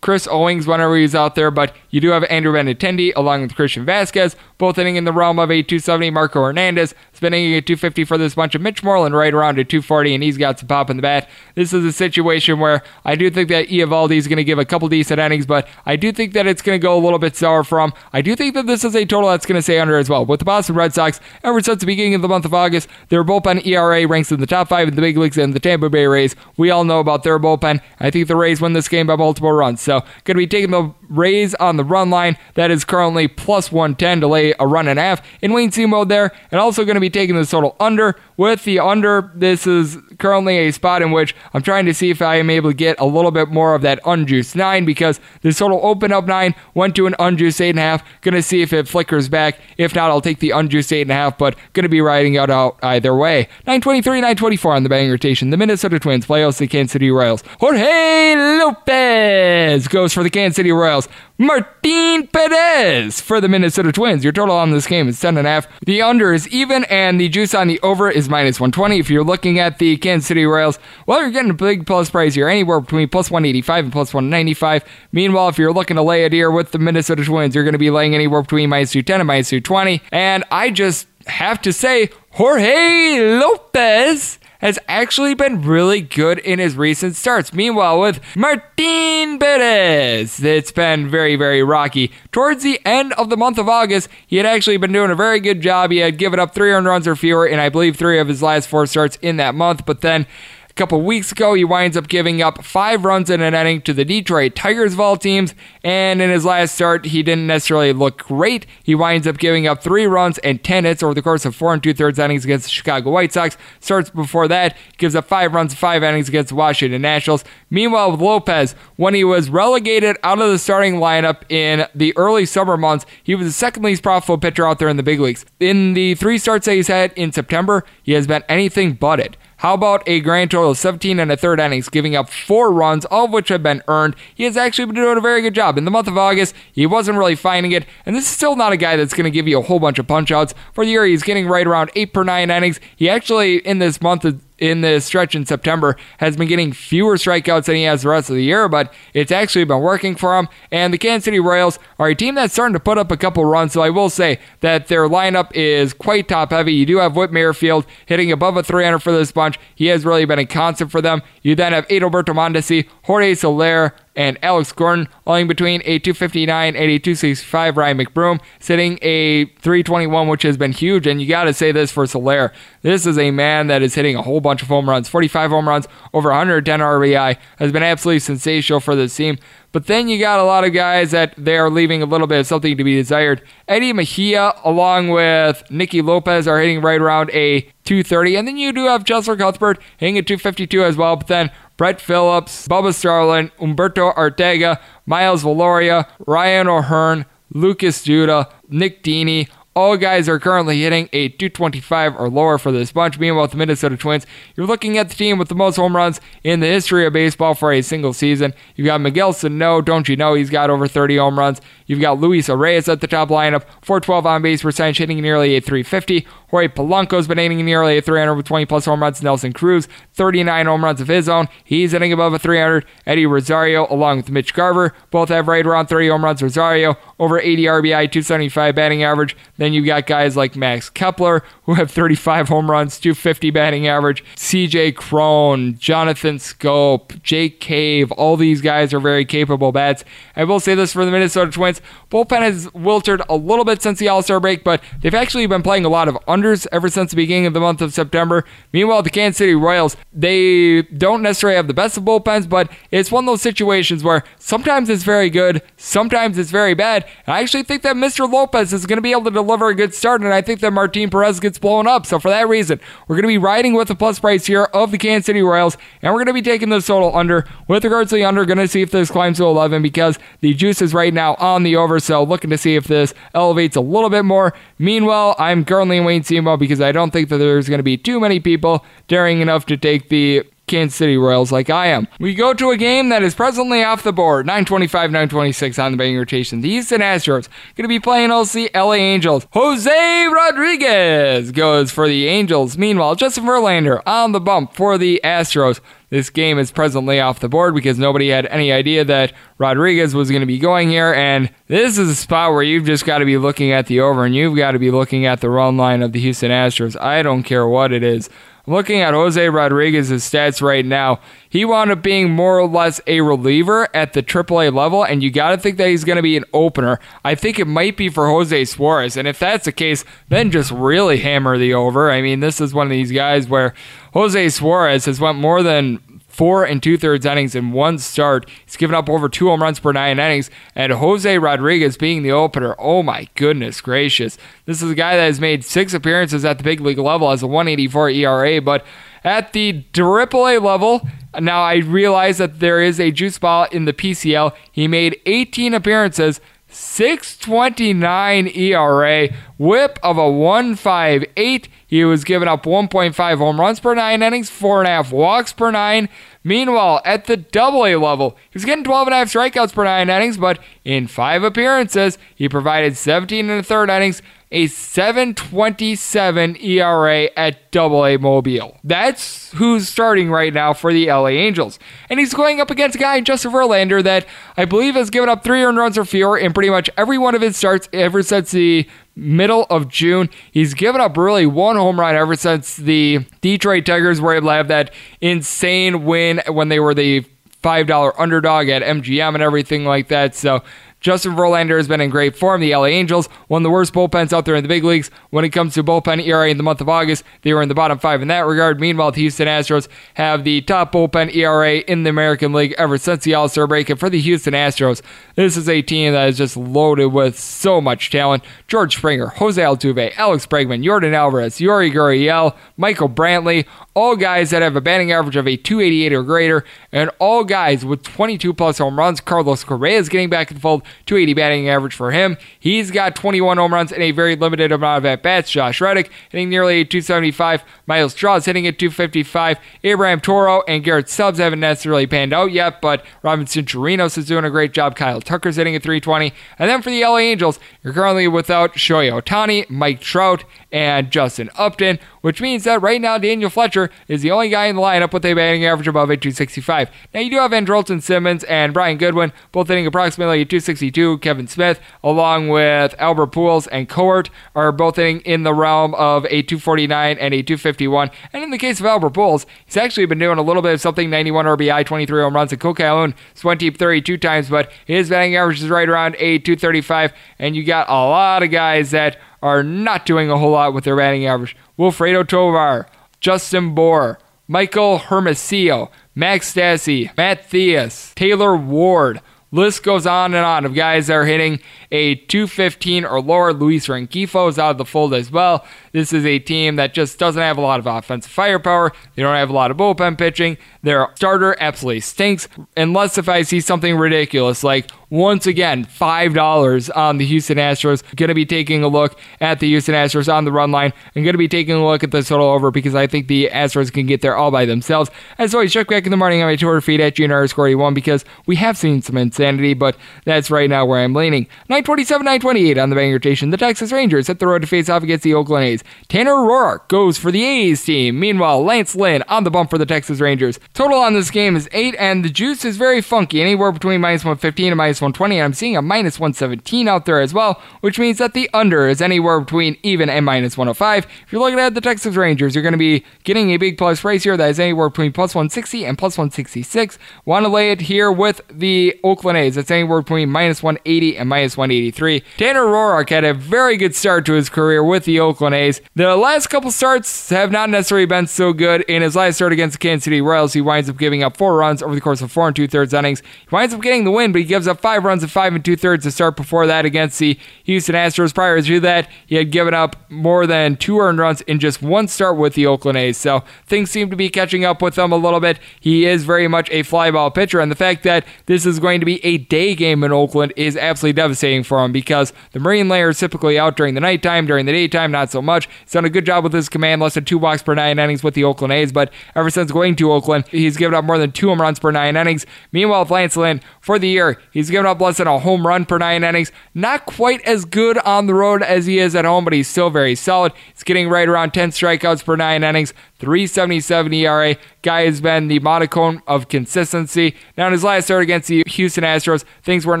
S2: Chris Owings whenever he's out there, but you do have Andrew Benintendi along with Christian Vazquez, both hitting in the realm of a 270. Marco Hernandez spinning at 250 for this bunch of Mitch Moreland right around at 240, and he's got some pop in the bat. This is a situation where I do think that Eovaldi is going to give a couple decent innings, but I do think that it's going to go a little bit sour from. I do think that this is a total that's going to stay under as well. With the Boston Red Sox, ever since the beginning of the month of August, their bullpen ERA ranks in the top five in the big leagues, and the Tampa Bay Rays, we all know about their bullpen. I think the Rays win this game by multiple runs, so going to be taking the Rays on the run line. That is currently plus 110 to lay a run and a half in Wayne mode there. And also going to be taking the total under. With the under, this is currently a spot in which I'm trying to see if I am able to get a little bit more of that unjuiced 9 because this total opened up 9, went to an unjuiced 8.5. Going to see if it flickers back. If not, I'll take the unjuiced 8.5, but going to be riding out, out either way. 923, 924 on the betting rotation. The Minnesota Twins play host the Kansas City Royals. Jorge Lopez goes for the Kansas City Royals. Martin Perez for the Minnesota Twins. Your total on this game is 10.5. The under is even, and the juice on the over is minus 120. If you're looking at the Kansas City Royals, well, you're getting a big plus price here, anywhere between plus 185 and plus 195. Meanwhile, if you're looking to lay it here with the Minnesota Twins, you're going to be laying anywhere between minus 210 and minus 220. And I just have to say, Jorge Lopez has actually been really good in his recent starts. Meanwhile, with Martin Perez, it's been very, very rocky. Towards the end of the month of August, he had actually been doing a very good job. He had given up 300 runs or fewer in, I believe, three of his last four starts in that month, but then a couple weeks ago, he winds up giving up five runs in an inning to the Detroit Tigers of all teams, and in his last start, he didn't necessarily look great. He winds up giving up three runs and 10 hits over the course of four and two thirds innings against the Chicago White Sox. Starts before that, gives up five runs, five innings against the Washington Nationals. Meanwhile, with Lopez, when he was relegated out of the starting lineup in the early summer months, he was the second least profitable pitcher out there in the big leagues. In the three starts that he's had in September, he has been anything but it. How about a grand total of 17 and a third innings, giving up four runs, all of which have been earned? He has actually been doing a very good job. In the month of August, he wasn't really finding it, and this is still not a guy that's going to give you a whole bunch of punch outs. For the year, he's getting right around 8 per 9 innings. He actually, in this month, in the stretch in September has been getting fewer strikeouts than he has the rest of the year, but it's actually been working for him. And the Kansas City Royals are a team that's starting to put up a couple runs, so I will say that their lineup is quite top heavy. You do have Whit Merrifield hitting above a 300 for this bunch. He has really been a constant for them. You then have Adalberto Mondesi, Jorge Soler, and Alex Gordon, lying between a 259 and a 265. Ryan McBroom sitting a 321, which has been huge. And you got to say this for Soler. This is a man that is hitting a whole bunch of home runs 45 home runs, over 110 RBI, has been absolutely sensational for this team. But then you got a lot of guys that they are leaving a little bit of something to be desired. Eddie Mejia, along with Nicky Lopez, are hitting right around a 230. And then you do have Cheslor Cuthbert hitting at 252 as well. But then Brett Phillips, Bubba Starling, Humberto Arteaga, Miles Valoria, Ryan O'Hearn, Lucas Duda, Nick Dini, all guys are currently hitting a 225 or lower for this bunch. Meanwhile, the Minnesota Twins, you're looking at the team with the most home runs in the history of baseball for a single season. You've got Miguel Sano, don't you know? He's got over 30 home runs. You've got Luis Arraez at the top lineup, 412 on base percentage, hitting nearly a 350. Jorge Polanco's been hitting nearly a 300 with 20 plus home runs. Nelson Cruz, 39 home runs of his own. He's hitting above a 300. Eddie Rosario, along with Mitch Garver, both have right around 30 home runs. Rosario, over 80 RBI, 275 batting average. Then you've got guys like Max Kepler, who have 35 home runs, 250 batting average. CJ Cron, Jonathan Schoop, Jake Cave, all these guys are very capable bats. I will say this for the Minnesota Twins bullpen has wilted a little bit since the All Star break, but they've actually been playing a lot of unders ever since the beginning of the month of September. Meanwhile, the Kansas City Royals, they don't necessarily have the best of bullpens, but it's one of those situations where sometimes it's very good, sometimes it's very bad. I actually think that Mr. Lopez is going to be able to deliver a good start, and I think that Martin Perez gets blown up. So for that reason, we're going to be riding with the plus price here of the Kansas City Royals, and we're going to be taking this total under. With regards to the under, going to see if this climbs to 11 because the juice is right now on the over. So looking to see if this elevates a little bit more. Meanwhile, I'm currently in Wayne Seymour because I don't think that there's going to be too many people daring enough to take the Kansas City Royals like I am. We go to a game that is presently off the board, 925, 926 on the betting rotation. The Houston Astros going to be playing LC LA Angels. Jose Rodriguez goes for the Angels. Meanwhile, Justin Verlander on the bump for the Astros. This game is presently off the board because nobody had any idea that Rodriguez was going to be going here. And this is a spot where you've just got to be looking at the over and you've got to be looking at the run line of the Houston Astros. I don't care what it is. Looking at Jose Rodriguez's stats right now. He wound up being more or less a reliever at the AAA level, and you got to think that he's going to be an opener. I think it might be for Jose Suarez, and if that's the case, then just really hammer the over. I mean, this is one of these guys where Jose Suarez has went more than four and two thirds innings in one start. He's given up over two home runs per nine innings. And Jose Rodriguez being the opener, oh my goodness gracious. This is a guy that has made six appearances at the big league level as a 184 ERA, but at the AAA level, now I realize that there is a juice ball in the PCL. He made 18 appearances. 629 ERA, whip of a 158. He was giving up 1.5 home runs per nine innings, four and a half walks per nine. Meanwhile, at the double A level, he was getting 12 and a half strikeouts per nine innings, but in five appearances, he provided 17 and a third innings, a 727 ERA at Double A Mobile. That's who's starting right now for the LA Angels. And he's going up against a guy, Justin Verlander, that I believe has given up three earned runs or fewer in pretty much every one of his starts ever since the middle of June. He's given up really one home run ever since the Detroit Tigers were able to have that insane win when they were the $5 underdog at MGM and everything like that. So Justin Verlander has been in great form. The LA Angels, one of the worst bullpens out there in the big leagues. When it comes to bullpen ERA in the month of August, they were in the bottom five in that regard. Meanwhile, the Houston Astros have the top bullpen ERA in the American League ever since the All Star break. And for the Houston Astros, this is a team that is just loaded with so much talent. George Springer, Jose Altuve, Alex Bregman, Yordan Alvarez, Yuli Gurriel, Michael Brantley, all guys that have a batting average of a 288 or greater, and all guys with 22 plus home runs. Carlos Correa is getting back in the fold, 280 batting average for him. He's got 21 home runs and a very limited amount of at bats. Josh Reddick hitting nearly 275. Myles Straw is hitting at 255. Abraham Toro and Garrett Stubbs haven't necessarily panned out yet, but Robinson Chirinos is doing a great job. Kyle Tucker's hitting at 320. And then for the LA Angels, you're currently without Shohei Ohtani, Mike Trout, and Justin Upton, which means that right now Daniel Fletcher is the only guy in the lineup with a batting average above a 265. Now you do have Andrelton Simmons and Brian Goodwin both hitting approximately a 262. Kevan Smith, along with Albert Pujols and Cowart, are both hitting in the realm of a 249 and a 251. And in the case of Albert Pujols, he's actually been doing a little bit of something 91 RBI, 23 home runs, and Alun went deep 32 times, but his batting average is right around a 235. And you got a lot of guys that are not doing a whole lot with their batting average. Wilfredo Tovar, Justin Bour, Michael Hermosillo, Max Stassi, Matt Thaiss, Taylor Ward. List goes on and on of guys that are hitting a 215 or lower. Luis Rengifo is out of the fold as well. This is a team that just doesn't have a lot of offensive firepower. They don't have a lot of bullpen pitching. Their starter absolutely stinks. Unless if I see something ridiculous like once again, $5 on the Houston Astros. Going to be taking a look at the Houston Astros on the run line. I'm going to be taking a look at the total over because I think the Astros can get there all by themselves. As always, check back in the morning on my Twitter feed at GNR Score 81 because we have seen some insanity, but that's right now where I'm leaning. 927, 928 on the Banger Station. The Texas Rangers hit the road to face off against the Oakland A's. Tanner Roark goes for the A's team. Meanwhile, Lance Lynn on the bump for the Texas Rangers. Total on this game is 8, and the juice is very funky, anywhere between minus 115 and minus 120. And I'm seeing a minus 117 out there as well, which means that the under is anywhere between even and minus 105. If you're looking at the Texas Rangers, you're going to be getting a big plus price here that is anywhere between plus 160 and plus 166. Want to lay it here with the Oakland A's. That's anywhere between minus 180 and minus 183. Tanner Roark had a very good start to his career with the Oakland A's. The last couple starts have not necessarily been so good. In his last start against the Kansas City Royals, he winds up giving up four runs over the course of four and two thirds innings. He winds up getting the win, but he gives up five runs in five and two thirds to start before that against the Houston Astros. Prior to that, he had given up more than two earned runs in just one start with the Oakland A's. So things seem to be catching up with him a little bit. He is very much a flyball pitcher, and the fact that this is going to be a day game in Oakland is absolutely devastating for him because the Marine Layer is typically out during the nighttime, during the daytime, not so much. He's done a good job with his command, less than two walks per nine innings with the Oakland A's, but ever since going to Oakland, he's given up more than two home runs per nine innings. Meanwhile, with Lance Lynn, for the year, he's given up less than a home run per nine innings. Not quite as good on the road as he is at home, but he's still very solid. He's getting right around 10 strikeouts per nine innings. 377 ERA. Guy has been the modicum of consistency. Now, in his last start against the Houston Astros, things weren't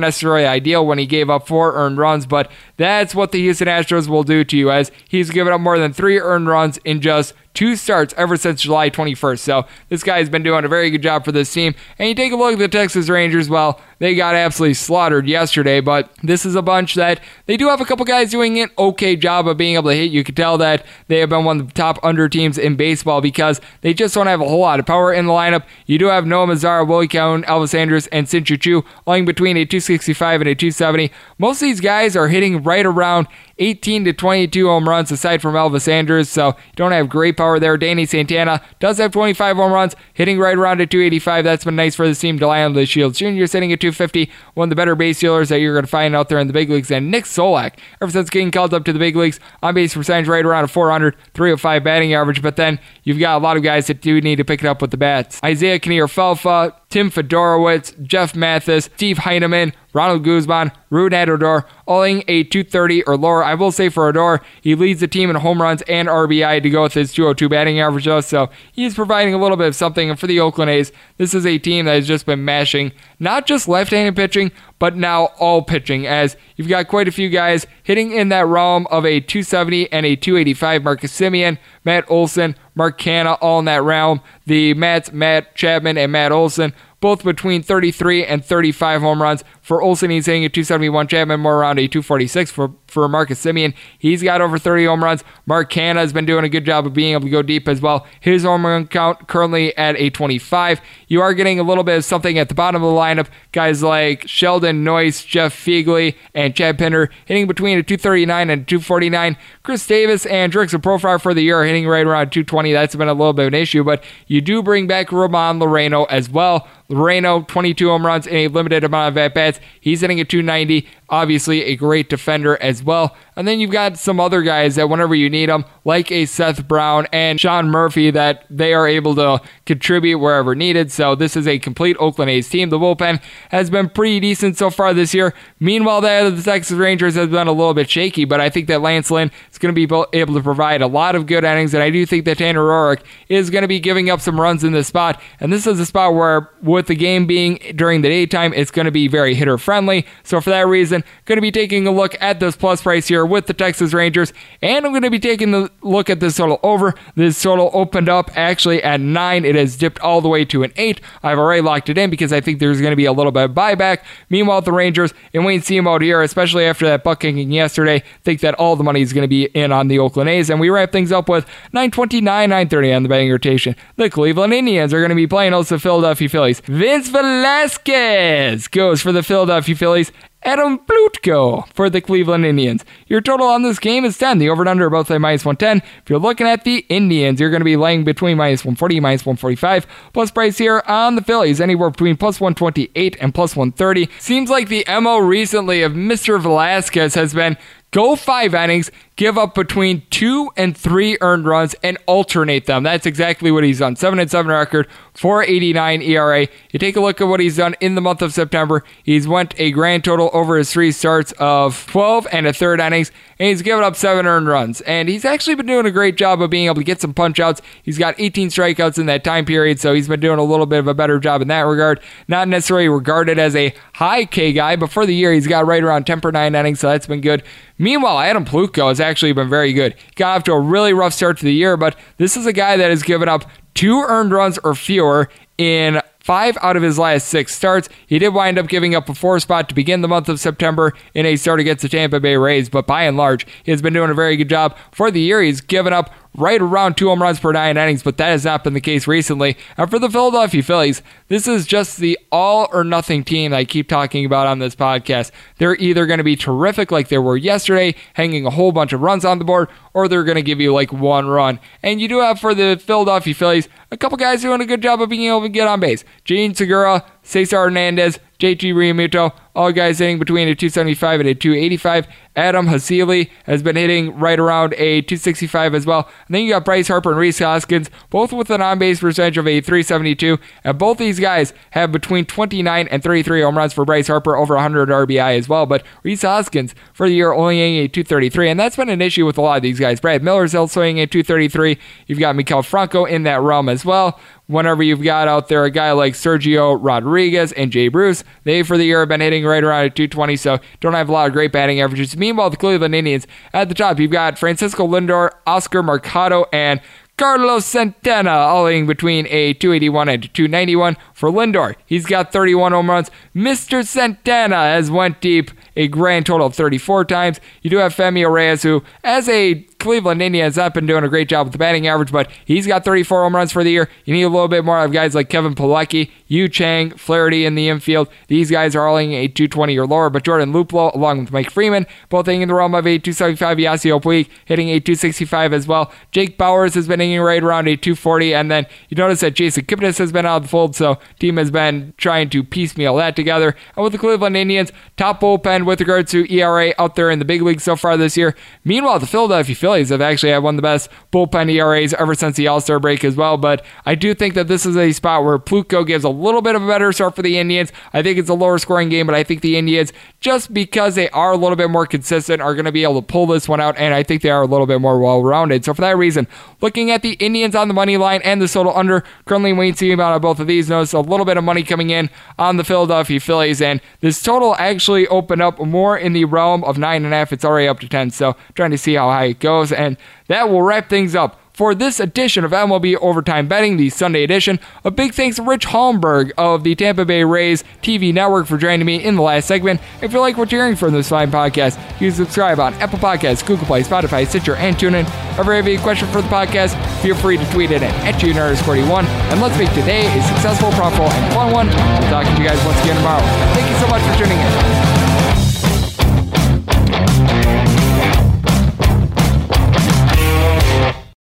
S2: necessarily ideal when he gave up four earned runs, but that's what the Houston Astros will do to you, as he's given up more than three earned runs in just two starts ever since July 21st. So this guy has been doing a very good job for this team. And you take a look at the Texas Rangers, well, they got absolutely slaughtered yesterday, but this is a bunch that they do have a couple guys doing an okay job of being able to hit. You can tell that they have been one of the top under teams in baseball because they just don't have a whole lot of power in the lineup. You do have Nomar Mazara, Willie Calhoun, Elvis Andrus, and Shin-Soo Choo, lying between a 265 and a 270. Most of these guys are hitting right around 18 to 22 home runs aside from Elvis Andrus, so you don't have great power there. Danny Santana does have 25 home runs, hitting right around at 285. That's been nice for the team. Delino DeShields Jr. sitting at 250, one of the better base stealers that you're going to find out there in the big leagues. And Nick Solak, ever since getting called up to the big leagues, on base percentage right around a 400, 305 batting average. But then you've got a lot of guys that do need to pick it up with the bats. Isiah Kiner-Falefa, Tim Federowicz, Jeff Mathis, Steve Heineman, Ronald Guzman, Rougned Odor, owing a 230 or lower. I will say for Odor, he leads the team in home runs and RBI to go with his 202 batting average, though, so he's providing a little bit of something. And for the Oakland A's, this is a team that has just been mashing not just left handed pitching, but now all pitching, as you've got quite a few guys hitting in that realm of a 270 and a 285. Marcus Semien, Matt Olson, Mark Canha, all in that realm. The Mets, Matt Chapman, and Matt Olson both between 33 and 35 home runs. For Olson, he's hitting a 271. Chapman more around a 246 for, for Marcus Semien, He's got over 30 home runs. Mark Canha has been doing a good job of being able to go deep as well. His home run count currently at a 25. You are getting a little bit of something at the bottom of the lineup. Guys like Sheldon Neuse, Josh Phegley, and Chad Pinder hitting between a 239 and 249. Khris Davis and Jurickson Profar for the year hitting right around 220. That's been a little bit of an issue, but you do bring back Ramon Laureano as well. Laureano, 22 home runs in a limited amount of at bats. He's hitting a 290. Obviously, a great defender as well. And then you've got some other guys that whenever you need them, like a Seth Brown and Sean Murphy, that they are able to contribute wherever needed. So this is a complete Oakland A's team. The bullpen has been pretty decent so far this year. Meanwhile, that of the Texas Rangers has been a little bit shaky, but I think that Lance Lynn is going to be able to provide a lot of good innings, and I do think that Tanner Roark is going to be giving up some runs in this spot. And this is a spot where, with the game being during the daytime, it's going to be very hitter friendly. So for that reason, going to be taking a look at this plus price here with the Texas Rangers, and I'm going to be taking a look at this total over. This total opened up actually at nine. It has dipped all the way to an eight. I've already locked it in because I think there's going to be a little bit of buyback. Meanwhile, the Rangers and Wayne see out here, especially after that buck kicking yesterday, think that all the money is going to be in on the Oakland A's. And we wrap things up with 929, 930 on the betting rotation. The Cleveland Indians are going to be playing also Philadelphia Phillies. Vince Velasquez goes for the Philadelphia Phillies. Adam Plutko for the Cleveland Indians. Your total on this game is 10. The over and under are both at minus 110. If you're looking at the Indians, you're going to be laying between minus 140 minus 145. Plus price here on the Phillies, anywhere between plus 128 and plus 130. Seems like the MO recently of Mr. Velasquez has been go five innings, give up between two and three earned runs and alternate them. That's exactly what he's done. Seven and seven record, 489 ERA. You take a look at what he's done in the month of September. He's went a grand total over his three starts of 12 and a third innings, and he's given up seven earned runs. And he's actually been doing a great job of being able to get some punch outs. He's got 18 strikeouts in that time period, so he's been doing a little bit of a better job in that regard. Not necessarily regarded as a high K guy, but for the year, he's got right around 10 per nine innings, so that's been good. Meanwhile, Adam Plutko is actually been very good. Got off to a really rough start to the year, but this is a guy that has given up two earned runs or fewer in five out of his last six starts. He did wind up giving up a four spot to begin the month of September in a start against the Tampa Bay Rays, but by and large, he has been doing a very good job. For the year, he's given up right around two home runs per nine innings, but that has not been the case recently. And for the Philadelphia Phillies, this is just the all or nothing team I keep talking about on this podcast. They're either going to be terrific like they were yesterday, hanging a whole bunch of runs on the board, or they're going to give you like one run. And you do have for the Philadelphia Phillies a couple guys doing a good job of being able to get on base. Jean Segura, Cesar Hernandez, JT Realmuto, all guys hitting between a 275 and a 285. Adam Haseley has been hitting right around a 265 as well. And then you got Bryce Harper and Rhys Hoskins, both with an on base percentage of a 372. And both these guys have between 29 and 33 home runs for Bryce Harper, over 100 RBI as well. But Rhys Hoskins for the year only hitting a 233. And that's been an issue with a lot of these guys. Brad Miller's also hitting a 233. You've got Maikel Franco in that realm as well whenever you've got out there a guy like Sergio Rodriguez and Jay Bruce, they for the year have been hitting right around at 220, so don't have a lot of great batting averages. Meanwhile, the Cleveland Indians at the top, you've got Francisco Lindor, Oscar Mercado, and Carlos Santana, all in between a 281 and 291 for Lindor. He's got 31 home runs. Mr. Santana has went deep a grand total of 34 times. You do have Femi Reyes, who, as a Cleveland Indians have been doing a great job with the batting average, but he's got 34 home runs for the year. You need a little bit more of guys like Kevin Plawecki, Yu Chang, Flaherty in the infield. These guys are all in a 220 or lower, but Jordan Luplow, along with Mike Freeman, both hitting in the realm of a 275. Yasiel Puig hitting a 265 as well. Jake Bauers has been hitting right around a 240, and then you notice that Jason Kipnis has been out of the fold, so team has been trying to piecemeal that together. And with the Cleveland Indians, top bullpen with regards to ERA out there in the big league so far this year. Meanwhile, the Philadelphia Phillies have actually had one of the best bullpen ERAs ever since the All Star break as well. But I do think that this is a spot where Plutko gives a little bit of a better start for the Indians. I think it's a lower scoring game, but I think the Indians, just because they are a little bit more consistent, are going to be able to pull this one out. And I think they are a little bit more well rounded. So for that reason, looking at the Indians on the money line and the total under, currently Wayne seeing about both of these. Notice a little bit of money coming in on the Philadelphia Phillies, and this total actually opened up more in the realm of nine and a half. It's already up to ten. So trying to see how high it goes, and that will wrap things up for this edition of MLB Overtime Betting, the Sunday edition. A big thanks to Rich Hollenberg of the Tampa Bay Rays TV network for joining me in the last segment. If you like what you're hearing from this fine podcast, you can subscribe on Apple Podcasts, Google Play, Spotify, Stitcher, and TuneIn. If you have any question for the podcast, feel free to tweet it at, at JuniorSquarty1. And let's make today a successful, profitable, and fun one. I'll talk to you guys once again tomorrow. Thank you so much for tuning in.